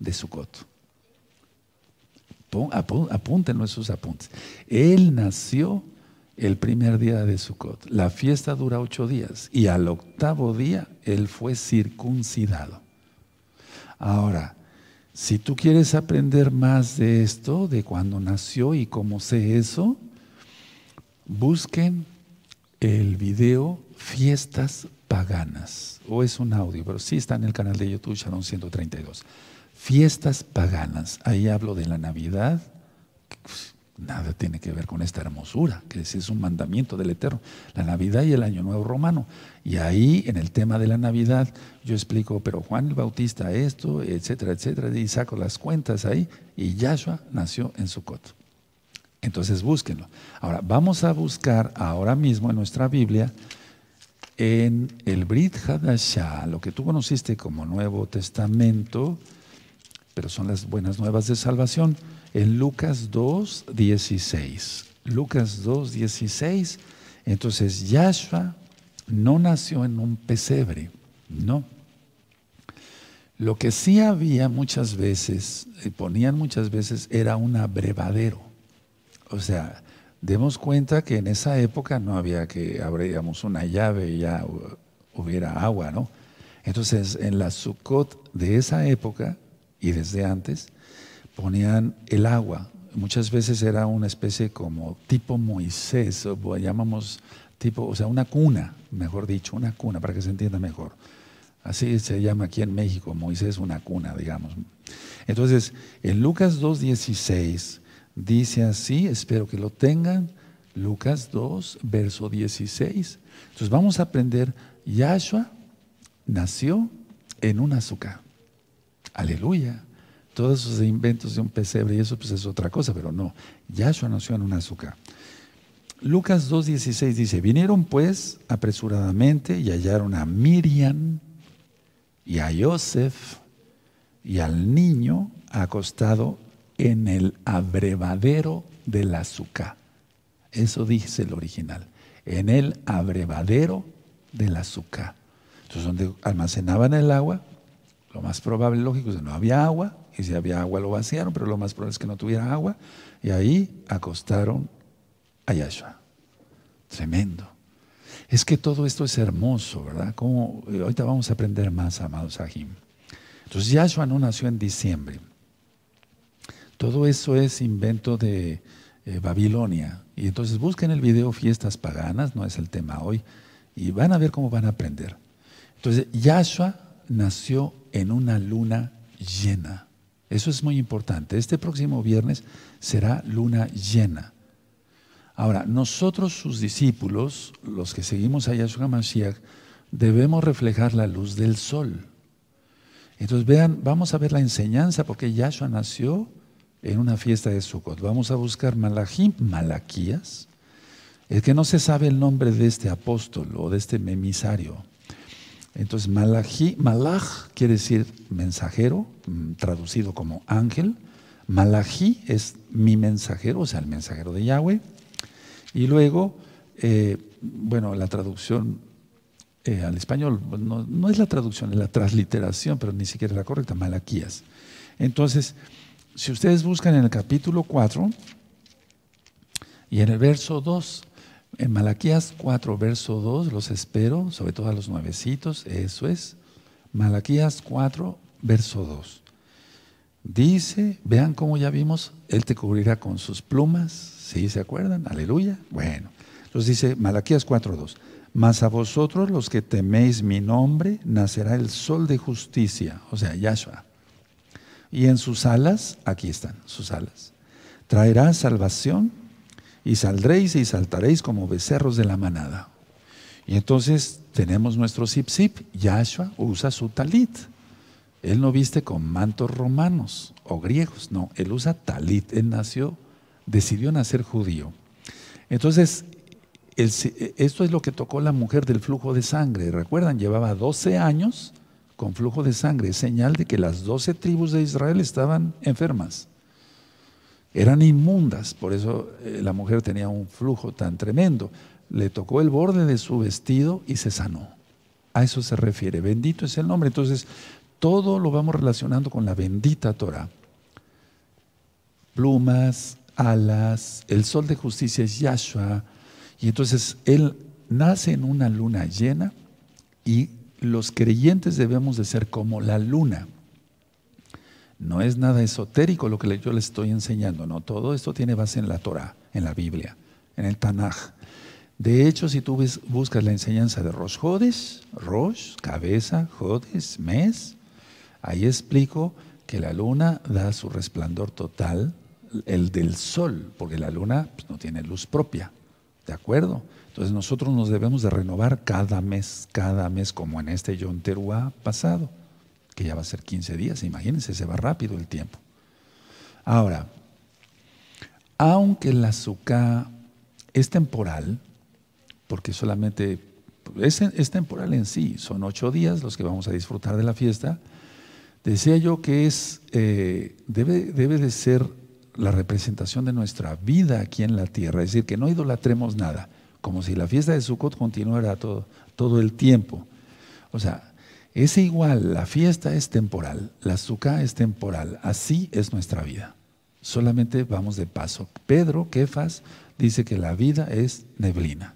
de Sukkot. Apúntenlo esos apuntes. Él nació el primer día de Sukkot. La fiesta dura ocho días y al octavo día él fue circuncidado. Ahora, si tú quieres aprender más de esto, de cuándo nació y cómo sé eso, busquen el video Fiestas Paganas. O es un audio, pero sí está en el canal de YouTube Shalom 132. Fiestas Paganas. Ahí hablo de la Navidad. Nada tiene que ver con esta hermosura, que es un mandamiento del Eterno. La Navidad y el Año Nuevo Romano. Y ahí, en el tema de la Navidad, yo explico, pero Juan el Bautista esto, etcétera, etcétera, y saco las cuentas ahí, y Yahshua nació en Sukkot. Entonces búsquenlo. Ahora, vamos a buscar ahora mismo en nuestra Biblia, en el Brit Hadashah, lo que tú conociste como Nuevo Testamento, pero son las buenas nuevas de salvación, en Lucas 2, 16. Lucas 2, 16. Entonces, Yahshua no nació en un pesebre, no. Lo que sí había muchas veces, y ponían muchas veces, era un abrevadero. O sea, demos cuenta que en esa época no había que abríamos una llave y ya hubiera agua, ¿no? Entonces, en la Sukkot de esa época y desde antes, ponían el agua. Muchas veces era una especie como tipo Moisés, o llamamos tipo, o sea, una cuna, mejor dicho, una cuna, para que se entienda mejor. Así se llama aquí en México, Moisés una cuna, digamos. Entonces, en Lucas 2.16 dice así, espero que lo tengan, Lucas 2, verso 16. Entonces vamos a aprender, Yahshua nació en un azúcar. Aleluya. Todos esos inventos de un pesebre y eso pues es otra cosa, pero no. Yahshua nació en un azúcar. Lucas 2.16 dice, vinieron pues apresuradamente y hallaron a Miriam y a Joseph y al niño acostado en el abrevadero del azúcar. Eso dice el original, en el abrevadero del azúcar. Entonces, donde almacenaban el agua, lo más probable, lógico, es que no había agua, y si había agua lo vaciaron, pero lo más probable es que no tuviera agua, y ahí acostaron a Yahshua. Tremendo. Es que todo esto es hermoso, ¿verdad? Como, ahorita vamos a aprender más, amados Sahim. Entonces, Yahshua no nació en diciembre. Todo eso es invento de eh, Babilonia. Y entonces busquen el video Fiestas Paganas, no es el tema hoy, y van a ver cómo van a aprender. Entonces, Yahshua nació en una luna llena. Eso es muy importante. Este próximo viernes será luna llena. Ahora, nosotros sus discípulos, los que seguimos a Yahshua Mashiach, debemos reflejar la luz del sol. Entonces vean, vamos a ver la enseñanza, porque Yahshua nació en una fiesta de Sukkot. Vamos a buscar Malachim, Malaquías. Es que no se sabe el nombre de este apóstol o de este memisario. Entonces, Malachi, Malach quiere decir mensajero, mm, traducido como ángel. Malachi es mi mensajero, o sea, el mensajero de Yahweh. Y luego, eh, bueno, la traducción eh, al español pues, no, es la traducción, es la transliteración, pero ni siquiera es la correcta, Malaquías. Entonces, si ustedes buscan en el capítulo 4 y en el verso 2, en Malaquías 4, verso 2, los espero, sobre todo a los nuevecitos, eso es. Malaquías 4, verso 2. Dice, vean cómo ya vimos, Él te cubrirá con sus plumas, ¿sí se acuerdan? Aleluya. Bueno, entonces dice Malaquías 4, 2. Mas a vosotros los que teméis mi nombre, nacerá el sol de justicia, o sea, Yahshua. Y en sus alas, aquí están sus alas, traerá salvación y saldréis y saltaréis como becerros de la manada. Y entonces tenemos nuestro zip zip. Yahshua usa su talit. Él no viste con mantos romanos o griegos, no, él usa talit. Él nació, decidió nacer judío. Entonces, esto es lo que tocó la mujer del flujo de sangre. Recuerdan, llevaba 12 años con flujo de sangre, señal de que las 12 tribus de Israel estaban enfermas eran inmundas, por eso eh, la mujer tenía un flujo tan tremendo. Le tocó el borde de su vestido y se sanó. A eso se refiere. Bendito es el nombre. Entonces, todo lo vamos relacionando con la bendita Torah. Plumas, alas, el sol de justicia es Yahshua. Y entonces Él nace en una luna llena y los creyentes debemos de ser como la luna. No es nada esotérico lo que yo les estoy enseñando, no. Todo esto tiene base en la Torah, en la Biblia, en el Tanaj. De hecho, si tú buscas la enseñanza de Rosh Jodes, Rosh, cabeza, Jodes, mes, ahí explico que la luna da su resplandor total, el del sol, porque la luna pues, no tiene luz propia. ¿De acuerdo? Entonces nosotros nos debemos de renovar cada mes, cada mes, como en este Yom Teruah pasado que ya va a ser 15 días, imagínense, se va rápido el tiempo. Ahora, aunque la azúcar es temporal, porque solamente es, temporal en sí, son ocho días los que vamos a disfrutar de la fiesta, decía yo que es, eh, debe, debe de ser la representación de nuestra vida aquí en la tierra, es decir, que no idolatremos nada, como si la fiesta de Sukkot continuara todo, todo el tiempo. O sea, es igual, la fiesta es temporal, la Sukkah es temporal, así es nuestra vida. Solamente vamos de paso. Pedro, Kefas, dice que la vida es neblina.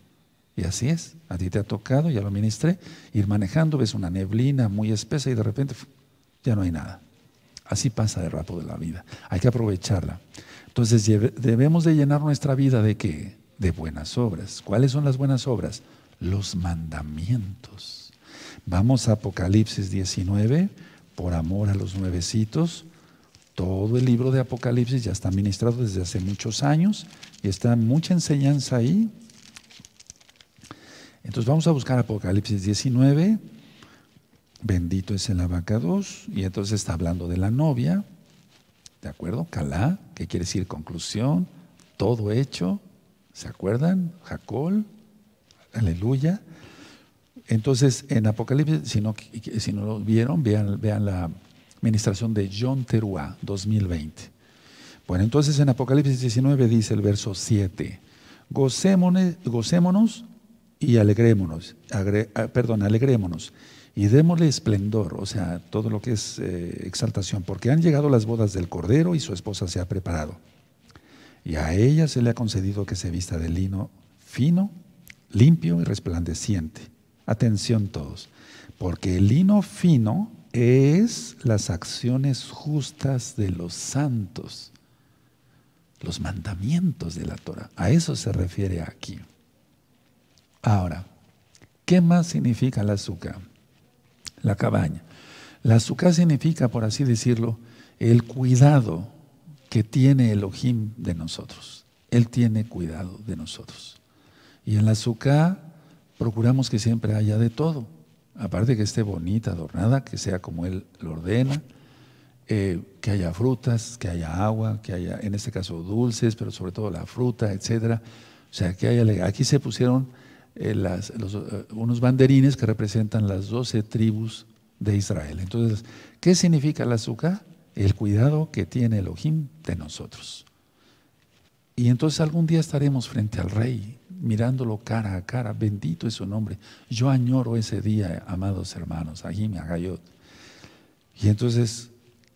Y así es, a ti te ha tocado, ya lo ministré, ir manejando, ves una neblina muy espesa y de repente ya no hay nada. Así pasa de rato de la vida. Hay que aprovecharla. Entonces debemos de llenar nuestra vida de qué? De buenas obras. ¿Cuáles son las buenas obras? Los mandamientos. Vamos a Apocalipsis 19, por amor a los nuevecitos. Todo el libro de Apocalipsis ya está ministrado desde hace muchos años y está mucha enseñanza ahí. Entonces vamos a buscar Apocalipsis 19, Bendito es el abacados. Y entonces está hablando de la novia. ¿De acuerdo? Calá, que quiere decir conclusión, todo hecho. ¿Se acuerdan? Jacol. Aleluya. Entonces, en Apocalipsis, si no, lo vieron, vean, la administración de John Teruá, 2020. Bueno, entonces en Apocalipsis 19 dice el verso 7, gocémonos, gocémonos y alegrémonos, ah, perdón, alegrémonos y démosle esplendor, o sea, todo lo que es eh, exaltación, porque han llegado las bodas del Cordero y su esposa se ha preparado. Y a ella se le ha concedido que se vista de lino fino, limpio y resplandeciente. Atención todos, porque el lino fino es las acciones justas de los santos, los mandamientos de la Torah. A eso se refiere aquí. Ahora, ¿qué más significa el azúcar? la cabaña. La azúcar significa, por así decirlo, el cuidado que tiene Elohim de nosotros. Él tiene cuidado de nosotros. Y en la azúcar procuramos que siempre haya de todo. Aparte que esté bonita, adornada, que sea como Él lo ordena, eh, que haya frutas, que haya agua, que haya, en este caso, dulces, pero sobre todo la fruta, etcétera. O sea, que haya. Aquí se pusieron eh, eh, unos banderines que representan las doce tribus de Israel. Entonces, ¿qué significa el azúcar? El cuidado que tiene Elohim de nosotros. Y entonces algún día estaremos frente al rey, mirándolo cara a cara, bendito es su nombre. Yo añoro ese día, amados hermanos, Ahim Agayot. Y entonces,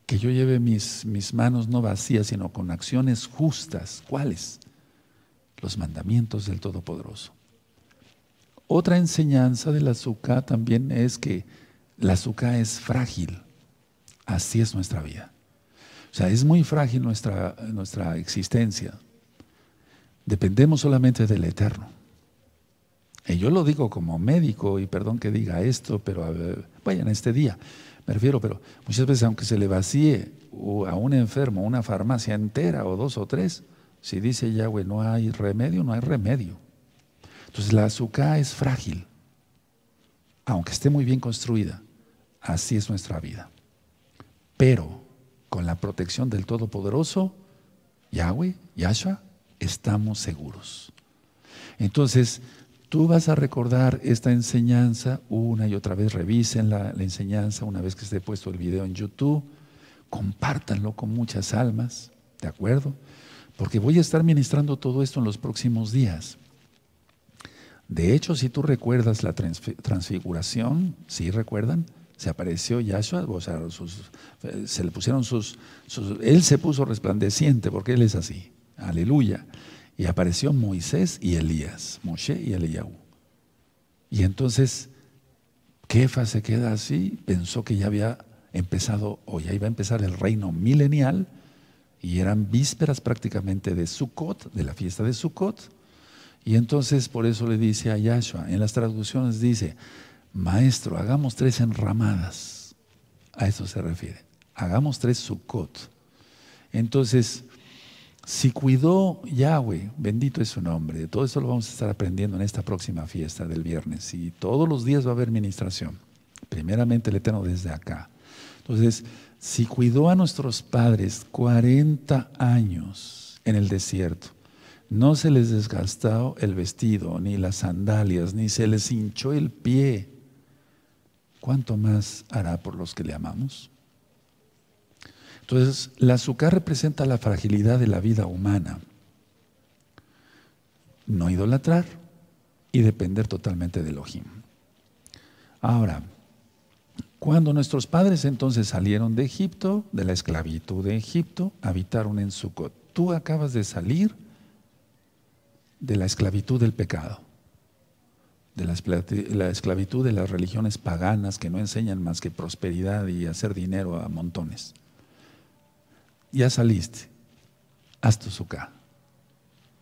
que yo lleve mis, mis manos no vacías, sino con acciones justas. ¿Cuáles? Los mandamientos del Todopoderoso. Otra enseñanza del azúcar también es que el azúcar es frágil. Así es nuestra vida. O sea, es muy frágil nuestra, nuestra existencia. Dependemos solamente del Eterno. Y yo lo digo como médico, y perdón que diga esto, pero vaya en este día, me refiero, pero muchas veces aunque se le vacíe a un enfermo una farmacia entera o dos o tres, si dice Yahweh no hay remedio, no hay remedio. Entonces la azúcar es frágil, aunque esté muy bien construida. Así es nuestra vida. Pero con la protección del Todopoderoso, Yahweh, Yahshua, estamos seguros. Entonces, tú vas a recordar esta enseñanza una y otra vez. Revisen la, enseñanza una vez que esté puesto el video en YouTube. Compártanlo con muchas almas, ¿de acuerdo? Porque voy a estar ministrando todo esto en los próximos días. De hecho, si tú recuerdas la transfiguración, ¿sí recuerdan? Se apareció Yahshua, o sea, eh, se le pusieron sus, Él se puso resplandeciente porque Él es así. Aleluya. Y apareció Moisés y Elías, Moshe y Eliyahu. Y entonces, Kefa se queda así, pensó que ya había empezado, o ya iba a empezar el reino milenial, y eran vísperas prácticamente de Sukkot, de la fiesta de Sukkot. Y entonces por eso le dice a Yahshua, en las traducciones dice, maestro, hagamos tres enramadas. A eso se refiere. Hagamos tres Sukkot. Entonces, si cuidó Yahweh, bendito es su nombre, todo eso lo vamos a estar aprendiendo en esta próxima fiesta del viernes. Y todos los días va a haber ministración. Primeramente el Eterno desde acá. Entonces, si cuidó a nuestros padres 40 años en el desierto, no se les desgastó el vestido, ni las sandalias, ni se les hinchó el pie. ¿Cuánto más hará por los que le amamos? Entonces, la azúcar representa la fragilidad de la vida humana. No idolatrar, y depender totalmente de Elohim. Ahora, cuando nuestros padres entonces salieron de Egipto, de la esclavitud de Egipto, habitaron en Sucot. Tú acabas de salir de la esclavitud del pecado, de la esclavitud de las religiones paganas que no enseñan más que prosperidad y hacer dinero a montones. Ya saliste, haz tu suká.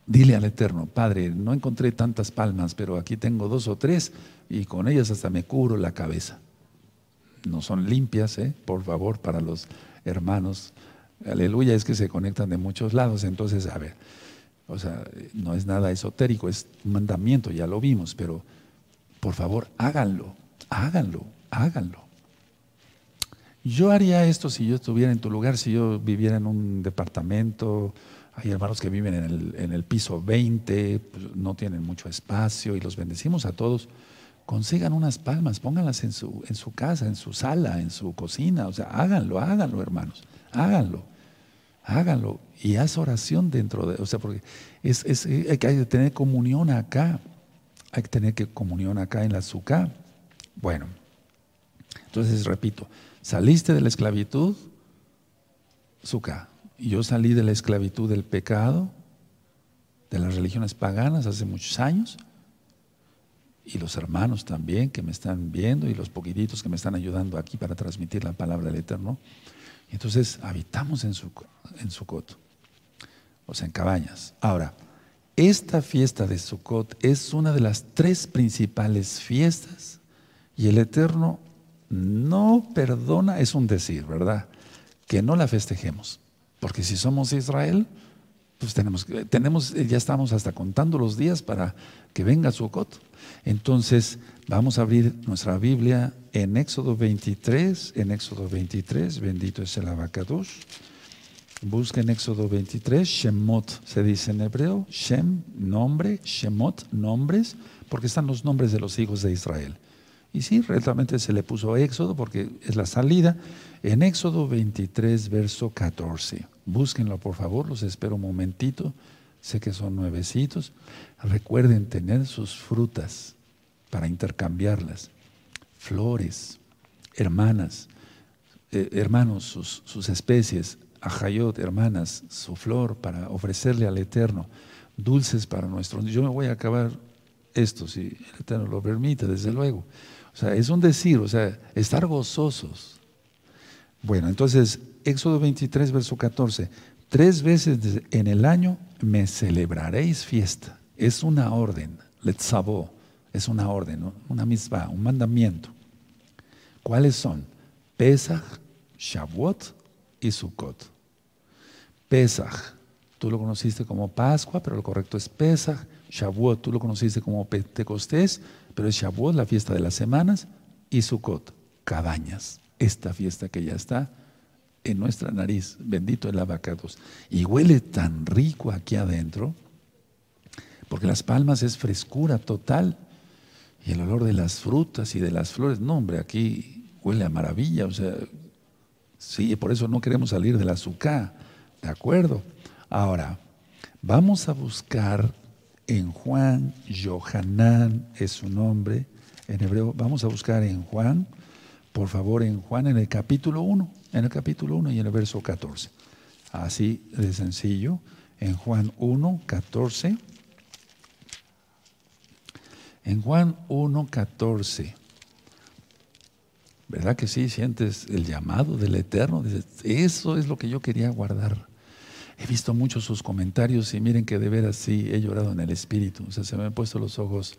Dile al Eterno, Padre, no encontré tantas palmas, pero aquí tengo dos o tres y con ellas hasta me cubro la cabeza. No son limpias, ¿eh? por favor, para los hermanos. Aleluya, es que se conectan de muchos lados. Entonces, a ver, o sea, no es nada esotérico, es mandamiento, ya lo vimos, pero por favor, háganlo, háganlo, háganlo. Yo haría esto si yo estuviera en tu lugar, si yo viviera en un departamento, hay hermanos que viven en el, piso 20, pues, no tienen mucho espacio y los bendecimos a todos. Consigan unas palmas, pónganlas en su, en su casa, en su sala, en su cocina. O sea, háganlo, háganlo, hermanos. Háganlo. Háganlo. Y haz oración dentro de. O sea, porque es, es, hay que tener comunión acá. Hay que tener que comunión acá en la azúcar. Bueno, entonces repito, saliste de la esclavitud, azúcar yo salí de la esclavitud del pecado, de las religiones paganas hace muchos años, y los hermanos también que me están viendo y los poquititos que me están ayudando aquí para transmitir la palabra del Eterno. Entonces habitamos en su, en Sukkot, o sea, en cabañas. Ahora, esta fiesta de Sukkot es una de las tres principales fiestas y el Eterno no perdona, es un decir, ¿verdad? Que no la festejemos. Porque si somos Israel, pues tenemos, tenemos, ya estamos hasta contando los días para que venga Sukkot. Entonces, vamos a abrir nuestra Biblia en Éxodo 23, en Éxodo 23, bendito es el abacados. Busca en Éxodo 23, Shemot se dice en hebreo, Shem, nombre, Shemot, nombres, porque están los nombres de los hijos de Israel. Y sí, realmente se le puso Éxodo porque es la salida. En Éxodo 23, verso 14. Búsquenlo, por favor, los espero un momentito. Sé que son nuevecitos. Recuerden tener sus frutas para intercambiarlas. Flores, hermanas, eh, hermanos, sus, especies. Ajayot, hermanas, su flor para ofrecerle al Eterno. Dulces para nuestro. Yo me voy a acabar esto, si el Eterno lo permite, desde luego. O sea, es un decir, o sea, estar gozosos. Bueno, entonces, Éxodo 23, verso 14. Tres veces en el año me celebraréis fiesta. Es una orden, letzabó, es una orden, una misma, un mandamiento. ¿Cuáles son? Pesach, Shavuot y Sukkot. Pesach, tú lo conociste como Pascua, pero lo correcto es Pesach. Shavuot, tú lo conociste como Pentecostés, pero es Shavuot, la fiesta de las semanas, y Sukkot, cabañas, esta fiesta que ya está en nuestra nariz, bendito el abacados. Y huele tan rico aquí adentro, porque las palmas es frescura total, y el olor de las frutas y de las flores, no hombre, aquí huele a maravilla, o sea, sí, por eso no queremos salir del azúcar, ¿de acuerdo? Ahora, vamos a buscar en Juan, Johanán es su nombre en hebreo. Vamos a buscar en Juan, por favor, en Juan, en el capítulo 1, en el capítulo 1 y en el verso 14. Así de sencillo, en Juan 1, 14. En Juan 1, 14. ¿Verdad que sí? Sientes el llamado del Eterno. Eso es lo que yo quería guardar. He visto muchos sus comentarios y miren que de veras sí he llorado en el espíritu. O sea, se me han puesto los ojos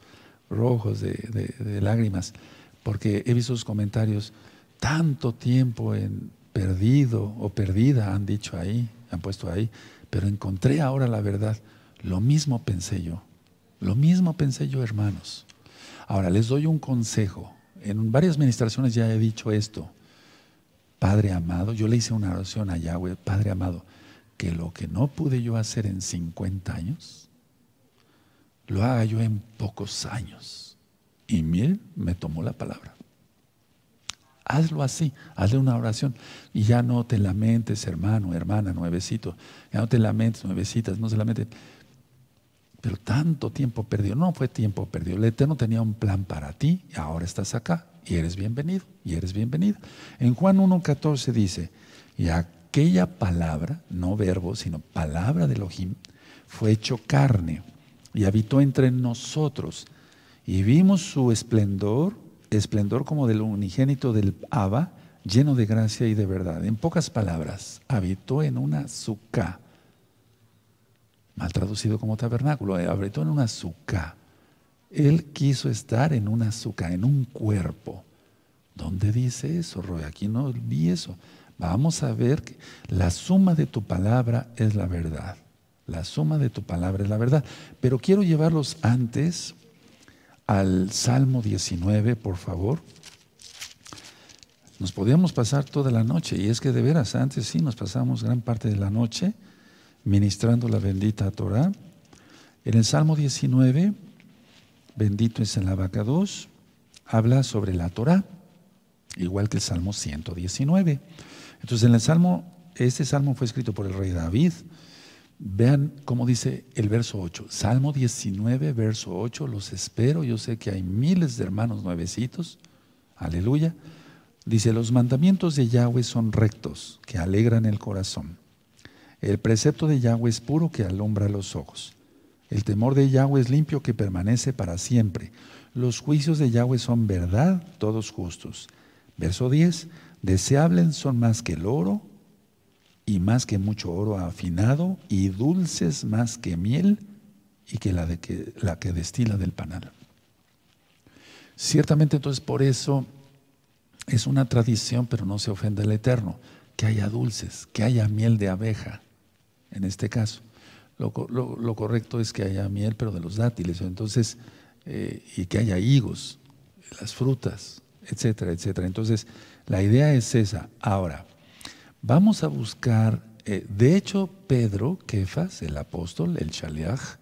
rojos de, lágrimas porque he visto sus comentarios. Tanto tiempo en perdido o perdida han dicho ahí, han puesto ahí, pero encontré ahora la verdad. Lo mismo pensé yo. Lo mismo pensé yo, hermanos. Ahora les doy un consejo. En varias administraciones ya he dicho esto. Padre amado, yo le hice una oración a Yahweh, Padre amado, que lo que no pude yo hacer en 50 años, lo haga yo en pocos años. Y miren, me tomó la palabra. Hazlo así, hazle una oración. Y ya no te lamentes, hermano, hermana, nuevecito. Ya no te lamentes, nuevecitas, no se lamenten. Pero tanto tiempo perdido, no fue tiempo perdido. El Eterno tenía un plan para ti y ahora estás acá y eres bienvenido, y eres bienvenido. En Juan 1.14 dice, y aquella palabra, no verbo, sino palabra de Elohim, fue hecho carne y habitó entre nosotros. Y vimos su esplendor, esplendor como del unigénito del Abba, lleno de gracia y de verdad. En pocas palabras, habitó en una suca, mal traducido como tabernáculo, eh, habitó en una suca. Él quiso estar en una suca, en un cuerpo. ¿Dónde dice eso, Roy? Aquí no vi eso. Vamos a ver que la suma de tu palabra es la verdad. La suma de tu palabra es la verdad. Pero quiero llevarlos antes al Salmo 19, por favor. Nos podíamos pasar toda la noche, y es que de veras antes sí nos pasamos gran parte de la noche ministrando la bendita Torah. En el Salmo 19, bendito es el abacados, habla sobre la Torah, igual que el Salmo 119. Entonces, en el Salmo, este Salmo fue escrito por el rey David. Vean cómo dice el verso 8. Salmo 19, verso 8. Los espero. Yo sé que hay miles de hermanos nuevecitos. Aleluya. Dice, los mandamientos de Yahweh son rectos, que alegran el corazón. El precepto de Yahweh es puro, que alumbra los ojos. El temor de Yahweh es limpio, que permanece para siempre. Los juicios de Yahweh son verdad, todos justos. Verso 10, deseables son más que el oro y más que mucho oro afinado y dulces más que miel y que la, de que, la que destila del panal. Ciertamente entonces por eso es una tradición, pero no se ofende al Eterno, que haya dulces, que haya miel de abeja, en este caso. Lo, correcto es que haya miel, pero de los dátiles, entonces, eh, y que haya higos, las frutas, etcétera, etcétera. Entonces, la idea es esa. Ahora, vamos a buscar, eh, de hecho, Pedro, Kefas, el apóstol, el Shaleach,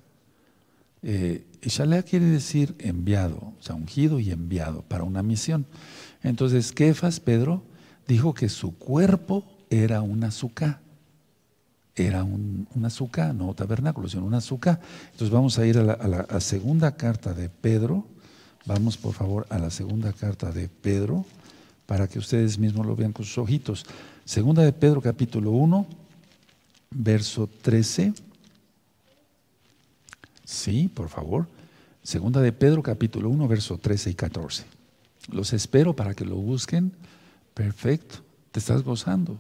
eh, Shaleach quiere decir enviado, o sea, ungido y enviado para una misión. Entonces, Kefas, Pedro, dijo que su cuerpo era un azúcar. Era un, azúcar, no tabernáculo, sino un azúcar. Entonces vamos a ir a la, segunda carta de Pedro. Vamos por favor a la segunda carta de Pedro para que ustedes mismos lo vean con sus ojitos. Segunda de Pedro capítulo 1, verso 13. Sí, por favor. Segunda de Pedro capítulo 1, verso 13 y 14. Los espero para que lo busquen. Perfecto. Te estás gozando.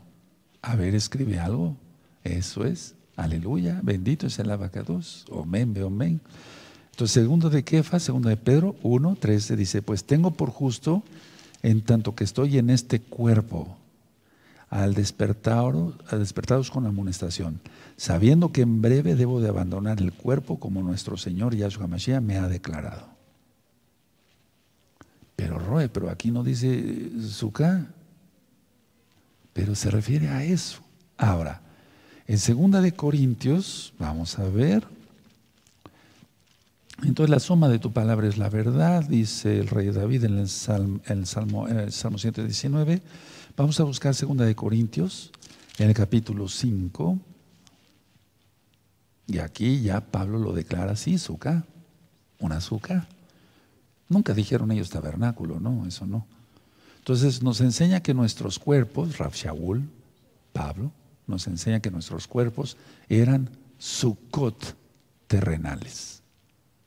A ver, escribe algo. Eso es. Aleluya. Bendito es el abacados. Omen, omen. Entonces, segundo de Kefa, segundo de Pedro 1, 13 dice, pues tengo por justo, en tanto que estoy en este cuerpo, al despertaros, al despertaros con amonestación, sabiendo que en breve debo de abandonar el cuerpo como nuestro Señor Yahshua Mashiach me ha declarado. Pero Roe, pero aquí no dice Sukkah. Pero se refiere a eso. Ahora, en segunda de Corintios, vamos a ver. Entonces la suma de tu palabra es la verdad, dice el rey David en el Salmo, en el Salmo, en el Salmo 119. Vamos a buscar segunda de Corintios, en el capítulo 5. Y aquí ya Pablo lo declara así, Sukkah, un azúcar. Nunca dijeron ellos tabernáculo, no, eso no. Entonces nos enseña que nuestros cuerpos, Rav Shaul, Pablo, nos enseña que nuestros cuerpos eran sukkot terrenales.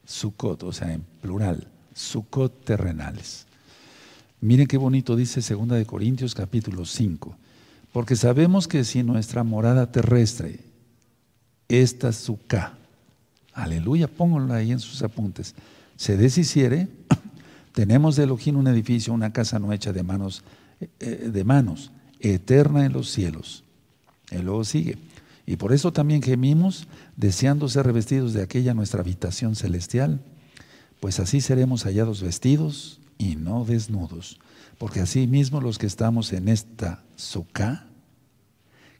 Sukkot, o sea, en plural, sukkot terrenales. Miren qué bonito dice 2 de Corintios capítulo 5. Porque sabemos que si nuestra morada terrestre, esta sukkah, aleluya, pónganlo ahí en sus apuntes, se deshiciere, *coughs* tenemos de Elohim un edificio, una casa no hecha de manos, eh, de manos, eterna en los cielos. Y luego sigue. Y por eso también gemimos, deseando ser revestidos de aquella nuestra habitación celestial, pues así seremos hallados vestidos y no desnudos. Porque así mismo los que estamos en esta suká,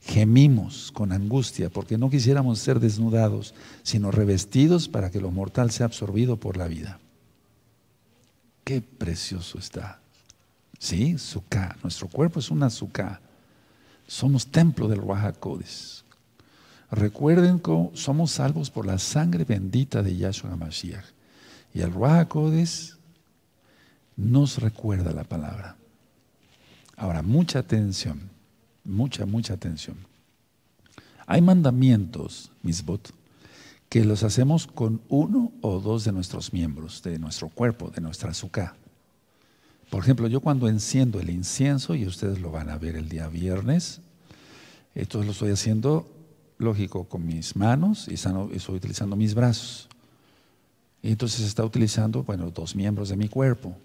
gemimos con angustia, porque no quisiéramos ser desnudados, sino revestidos para que lo mortal sea absorbido por la vida. Qué precioso está. Sí, suká. Nuestro cuerpo es una suká. Somos templo del Ruach Recuerden que somos salvos por la sangre bendita de Yahshua Mashiach. Y el Ruach Codes nos recuerda la palabra. Ahora, mucha atención, mucha, mucha atención. Hay mandamientos, misbot, que los hacemos con uno o dos de nuestros miembros, de nuestro cuerpo, de nuestra azúcar. Por ejemplo, yo cuando enciendo el incienso, y ustedes lo van a ver el día viernes, esto lo estoy haciendo, lógico, con mis manos y estoy utilizando mis brazos. Y entonces está utilizando, bueno, dos miembros de mi cuerpo.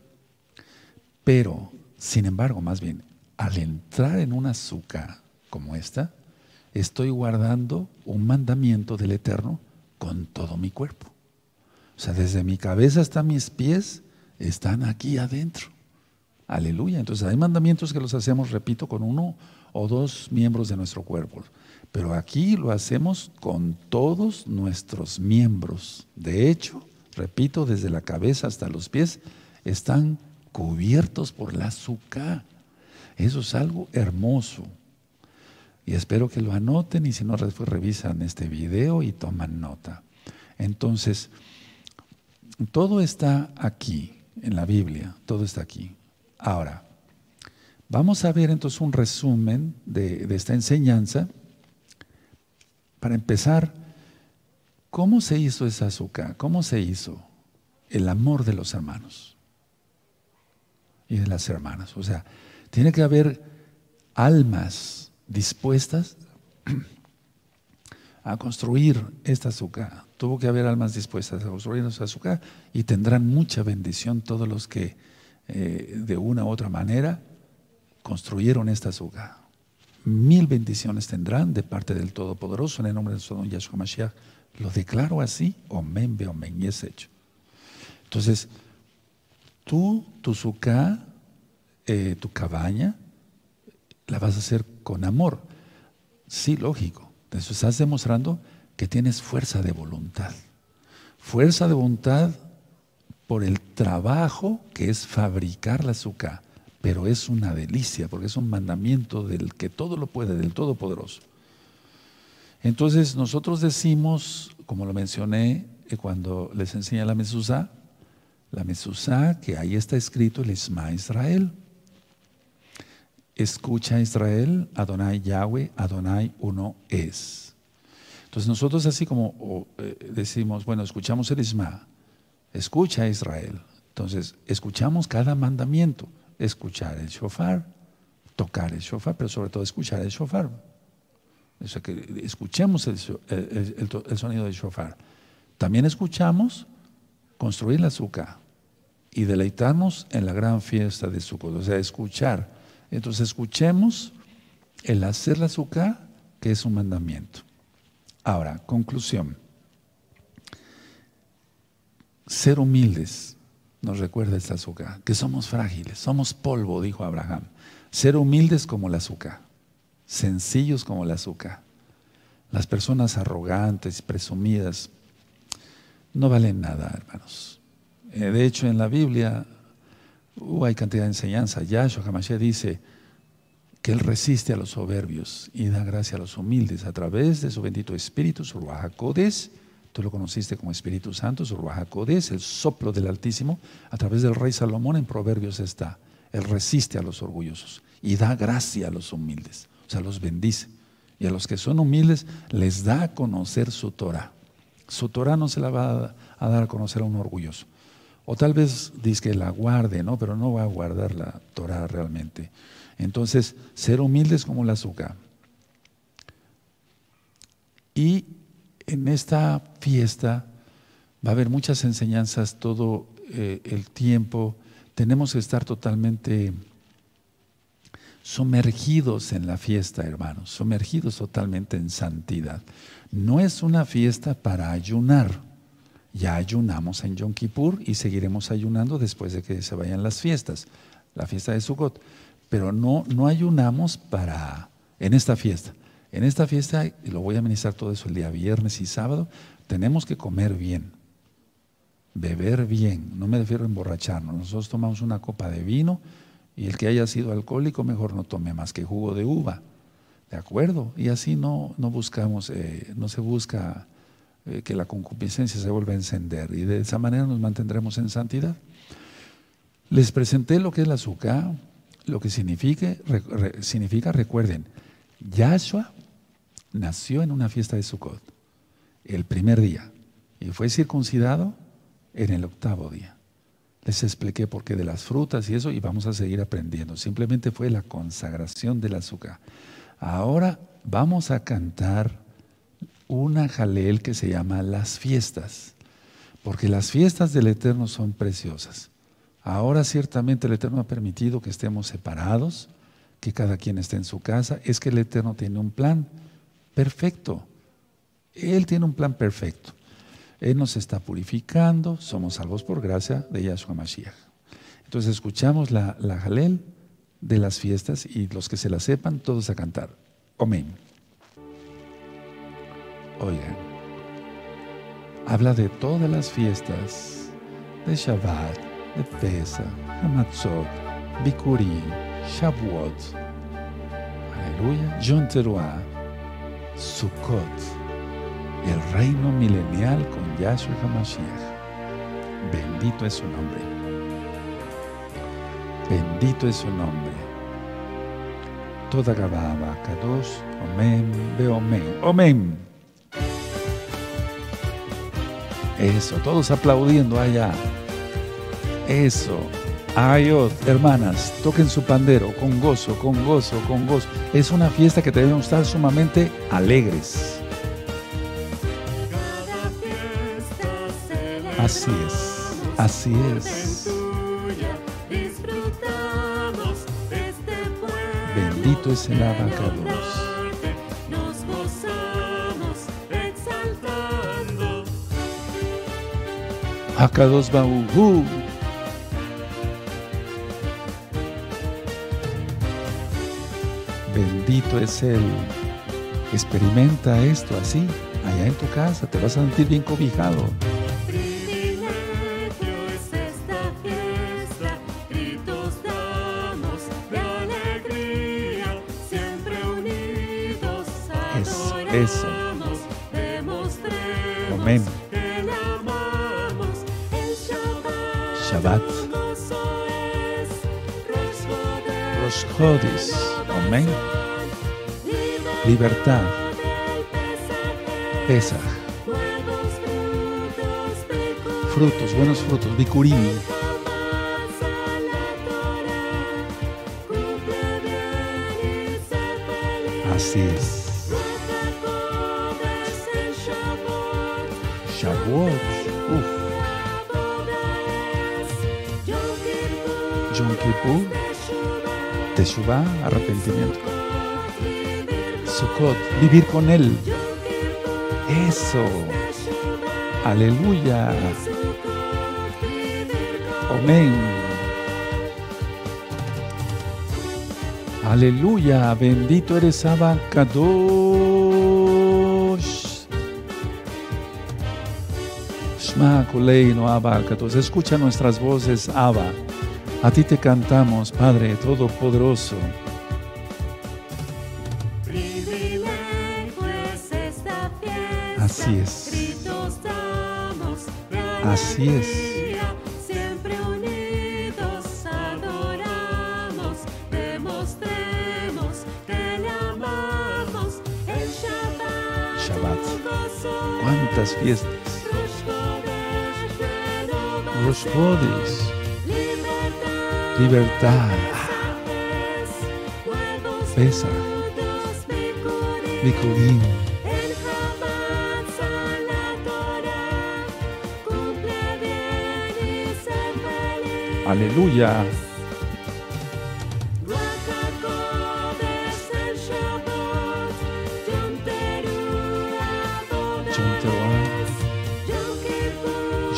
Pero, sin embargo, más bien, al entrar en una azúcar como esta, estoy guardando un mandamiento del Eterno con todo mi cuerpo. O sea, desde mi cabeza hasta mis pies están aquí adentro. Aleluya. Entonces hay mandamientos que los hacemos, repito, con uno o dos miembros de nuestro cuerpo. Pero aquí lo hacemos con todos nuestros miembros. De hecho, repito, desde la cabeza hasta los pies están cubiertos por la azúcar. Eso es algo hermoso. Y espero que lo anoten y si no, revisan este video y toman nota. Entonces, todo está aquí, en la Biblia, todo está aquí. Ahora, vamos a ver entonces un resumen de, esta enseñanza. Para empezar, ¿cómo se hizo esa azúcar? ¿Cómo se hizo el amor de los hermanos y de las hermanas? O sea, tiene que haber almas dispuestas a construir esta azúcar. Tuvo que haber almas dispuestas a construir esta azúcar y tendrán mucha bendición todos los que eh, de una u otra manera construyeron esta azúcar. Mil bendiciones tendrán de parte del Todopoderoso en el nombre de su don Yahshua Mashiach. Lo declaro así, omen, be omen, y es hecho. Entonces, tú, tu azúcar, eh, tu cabaña, la vas a hacer con amor. Sí, lógico. Entonces estás demostrando que tienes fuerza de voluntad. Fuerza de voluntad por el trabajo que es fabricar la azúcar, pero es una delicia porque es un mandamiento del que todo lo puede, del Todopoderoso. Entonces nosotros decimos, como lo mencioné eh, cuando les enseñé la Mesusá, la Mesusá que ahí está escrito el Isma Israel. Escucha Israel, Adonai Yahweh, Adonai uno es. Entonces nosotros así como eh, decimos, bueno, escuchamos el Isma, escucha Israel. Entonces, escuchamos cada mandamiento, escuchar el shofar, tocar el shofar, pero sobre todo escuchar el shofar. Que escuchemos el, sonido del shofar. También escuchamos construir la azúcar y deleitarnos en la gran fiesta de Sukkot. O sea, escuchar entonces escuchemos el hacer la azúcar, que es un mandamiento. Ahora, conclusión. Ser humildes, nos recuerda esta azúcar, que somos frágiles, somos polvo, dijo Abraham. Ser humildes como la azúcar, sencillos como la azúcar. Las personas arrogantes, presumidas, no valen nada, hermanos. Eh, de hecho, en la Biblia Uh, hay cantidad de enseñanza. Yahshua Hamashiach dice que Él resiste a los soberbios y da gracia a los humildes a través de su bendito Espíritu, su Ruach Tú lo conociste como Espíritu Santo, su Ruach el soplo del Altísimo. A través del rey Salomón en Proverbios está. Él resiste a los orgullosos y da gracia a los humildes. O sea, los bendice. Y a los que son humildes les da a conocer su Torah. Su Torah no se la va a dar a conocer a un orgulloso. O tal vez dice que la guarde, ¿no? Pero no va a guardar la Torah realmente. Entonces, ser humildes como la azúcar. Y en esta fiesta va a haber muchas enseñanzas todo eh, el tiempo. Tenemos que estar totalmente sumergidos en la fiesta, hermanos, sumergidos totalmente en santidad. No es una fiesta para ayunar. Ya ayunamos en Yom Kippur y seguiremos ayunando después de que se vayan las fiestas, la fiesta de Sukkot. Pero no, no ayunamos para en esta fiesta. En esta fiesta, y lo voy a ministrar todo eso el día viernes y sábado, tenemos que comer bien, beber bien. No me refiero a emborracharnos. Nosotros tomamos una copa de vino y el que haya sido alcohólico mejor no tome más que jugo de uva. ¿De acuerdo? Y así no, no buscamos, eh, no se busca eh, que la concupiscencia se vuelva a encender y de esa manera nos mantendremos en santidad. Les presenté lo que es la azúcar, lo que significa, significa, recuerden, Yahshua nació en una fiesta de Sukkot, el primer día, y fue circuncidado en el octavo día. Les expliqué por qué de las frutas y eso, y vamos a seguir aprendiendo. Simplemente fue la consagración del azúcar. Ahora vamos a cantar una jalel que se llama Las Fiestas, porque las fiestas del Eterno son preciosas. Ahora ciertamente el Eterno ha permitido que estemos separados, que cada quien esté en su casa. Es que el Eterno tiene un plan perfecto. Él tiene un plan perfecto. Él nos está purificando, somos salvos por gracia de Yahshua Mashiach. Entonces escuchamos la, la Jalel de las fiestas y los que se la sepan, todos a cantar. Amén. Oigan, habla de todas las fiestas, de Shabbat, de Pesach, Hamatzot, Bikurim, Shavuot, aleluya, Yom Sukkot, el reino milenial con Yahshua HaMashiach. Bendito es su nombre. Bendito es su nombre. Toda Gababa, Kadosh, Omen, Beomen. Omen. Eso, todos aplaudiendo allá. Eso. Ayot, hermanas, toquen su pandero con gozo, con gozo, con gozo. Es una fiesta que debemos estar sumamente alegres. Así es, así es. Bendito es el abacados. Akados Bauhu. Bendito es Él. Experimenta esto así, allá en tu casa, te vas a sentir bien cobijado. Es Eso, Amén. El Shabbat, Rosh Hodis. Amén. Libertad. Buenos frutos, buenos frutos. Feliz. Así es. Shavuot. Uf. Yom Kippur, Teshuvah, arrepentimiento. Vivir con Él. Eso. Aleluya. Amén. Aleluya. Bendito eres Abba Kadosh. Shma Kuleino Abba Kadosh. Escucha nuestras voces, Abba. A ti te cantamos, Padre Todopoderoso. Así es. Así es. Shabbat. ¿Cuántas fiestas? Los Hodis. Libertad. Es Aleluya.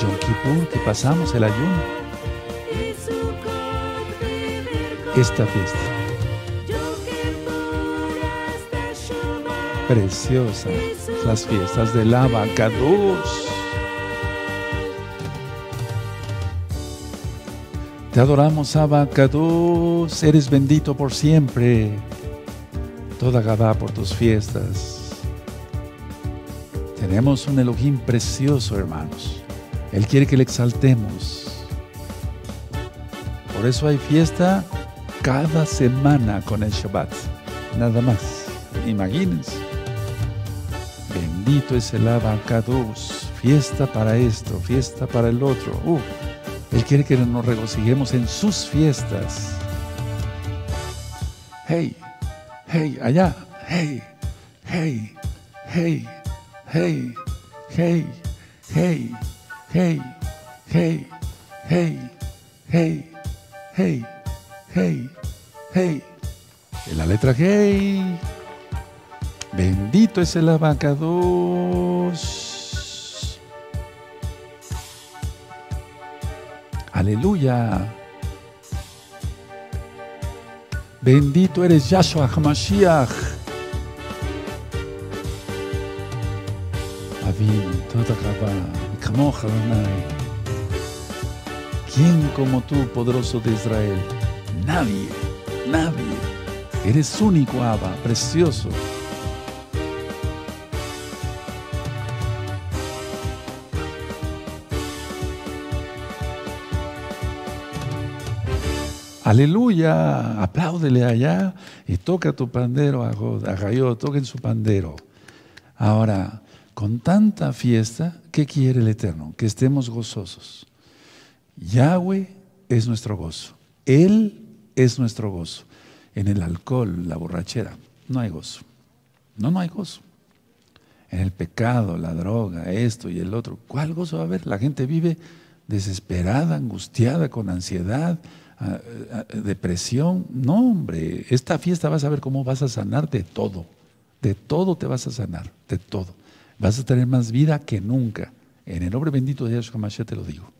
Yom Kippur, que pasamos el ayuno. Esta fiesta. Preciosa, las fiestas del Abacados. Adoramos, Abacados, eres bendito por siempre. toda Gabá por tus fiestas. Tenemos un Elohim precioso, hermanos. Él quiere que le exaltemos. Por eso hay fiesta cada semana con el Shabbat. Nada más. Imagínense. Bendito es el Abacados. Fiesta para esto, fiesta para el otro. Quiere que nos regocijemos en sus fiestas. Hey, hey, allá. Hey, hey, hey, hey, hey, hey, hey, hey, hey, hey, hey, hey, hey. En la letra hey. Bendito es el abacados. Aleluya. Bendito eres Yahshua HaMashiach. ¿Quién como tú, poderoso de Israel? Nadie, nadie. Eres único, Abba, precioso. Aleluya, apláudele allá y toca tu pandero, Agayó, toquen su pandero. Ahora, con tanta fiesta, ¿qué quiere el Eterno? Que estemos gozosos. Yahweh es nuestro gozo. Él es nuestro gozo. En el alcohol, la borrachera, no hay gozo. No, no hay gozo. En el pecado, la droga, esto y el otro, ¿cuál gozo va a haber? La gente vive desesperada, angustiada, con ansiedad, depresión. No, hombre, esta fiesta vas a ver cómo vas a sanar de todo. De todo te vas a sanar, de todo. Vas a tener más vida que nunca. En el nombre bendito de Yahshua Mashiach te lo digo.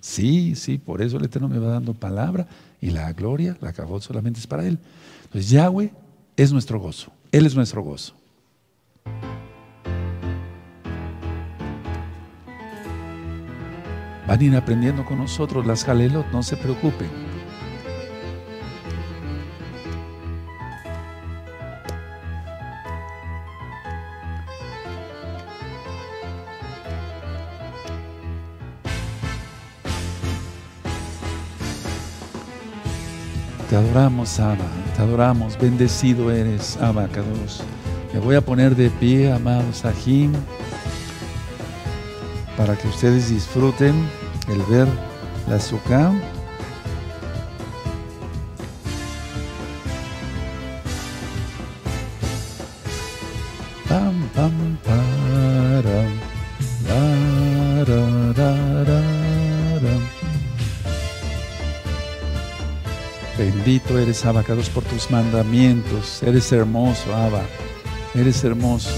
Sí, sí, por eso el Eterno me va dando palabra y la gloria, la cabot solamente es para Él. Entonces Yahweh es nuestro gozo, Él es nuestro gozo. Van a ir aprendiendo con nosotros las Jalelot, no se preocupen. Te adoramos, Abba, te adoramos, bendecido eres, Abba. Me voy a poner de pie, amados Ajim, para que ustedes disfruten el ver la azúcar. Pam, pam, param, Bendito eres, Abacados, por tus mandamientos. Eres hermoso, Abba. Eres hermoso.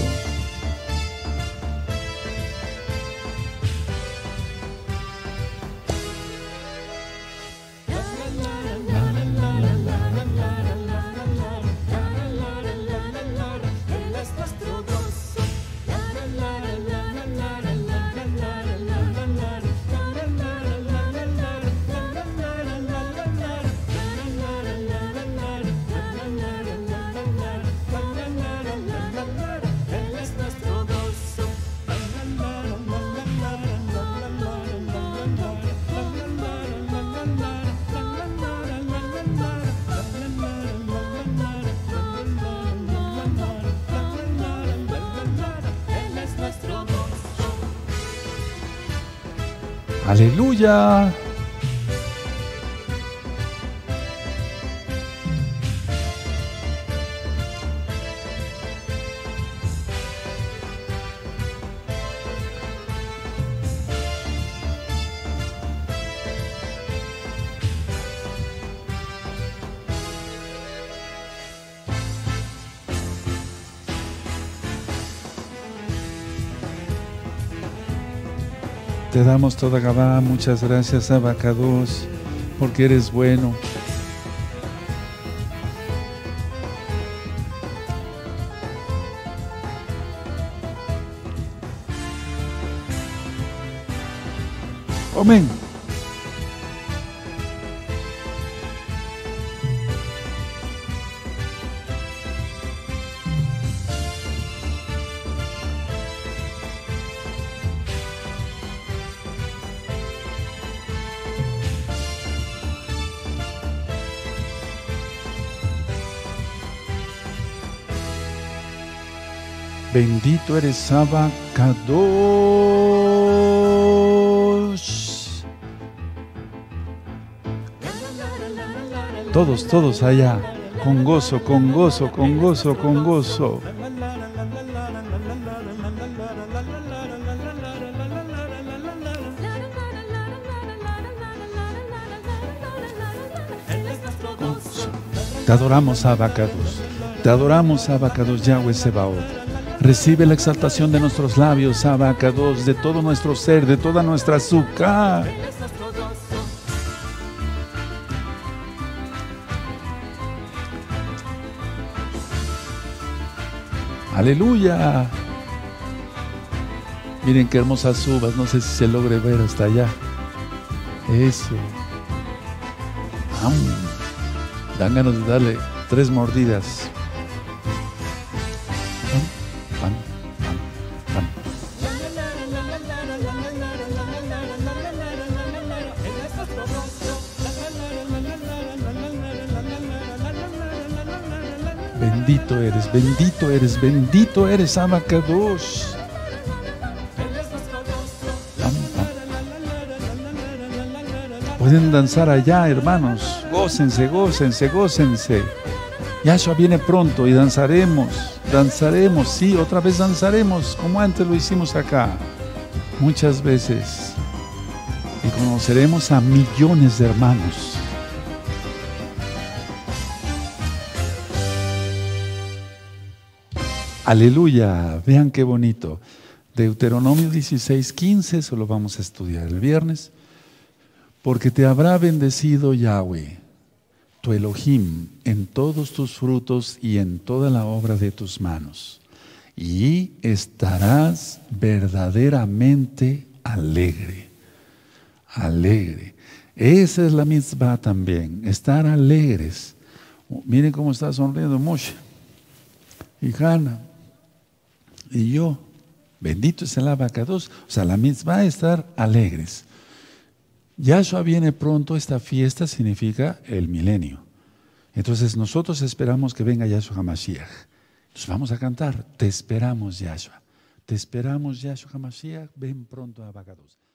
Te damos toda Gabá, muchas gracias Abacados, porque eres bueno. Amén. Bendito eres Abacados. Todos, todos allá, con gozo, con gozo, con gozo, con gozo. Te adoramos, Abacados. Te adoramos, Abacados, Yahweh Sebaot. Recibe la exaltación de nuestros labios, Abacados, de todo nuestro ser, de toda nuestra azúcar. Aleluya. Miren qué hermosas uvas, no sé si se logre ver hasta allá. Eso. Am. Dan ganas de darle tres mordidas. Bendito eres, bendito eres, Abacados. Pueden danzar allá, hermanos. Gócense, gócense, gócense. Yahshua viene pronto y danzaremos, danzaremos, sí, otra vez danzaremos, como antes lo hicimos acá, muchas veces. Y conoceremos a millones de hermanos. Aleluya, vean qué bonito. Deuteronomio 16, 15, eso lo vamos a estudiar el viernes. Porque te habrá bendecido Yahweh, tu Elohim, en todos tus frutos y en toda la obra de tus manos. Y estarás verdaderamente alegre. Alegre. Esa es la mitzvah también, estar alegres. Miren cómo está sonriendo Moshe y Hannah y yo. Bendito es el abacados. O sea, la mitzvah es estar alegres. Yahshua viene pronto, esta fiesta significa el milenio. Entonces nosotros esperamos que venga Yahshua HaMashiach. Entonces vamos a cantar, te esperamos Yahshua. Te esperamos Yahshua HaMashiach, ven pronto a Abacados.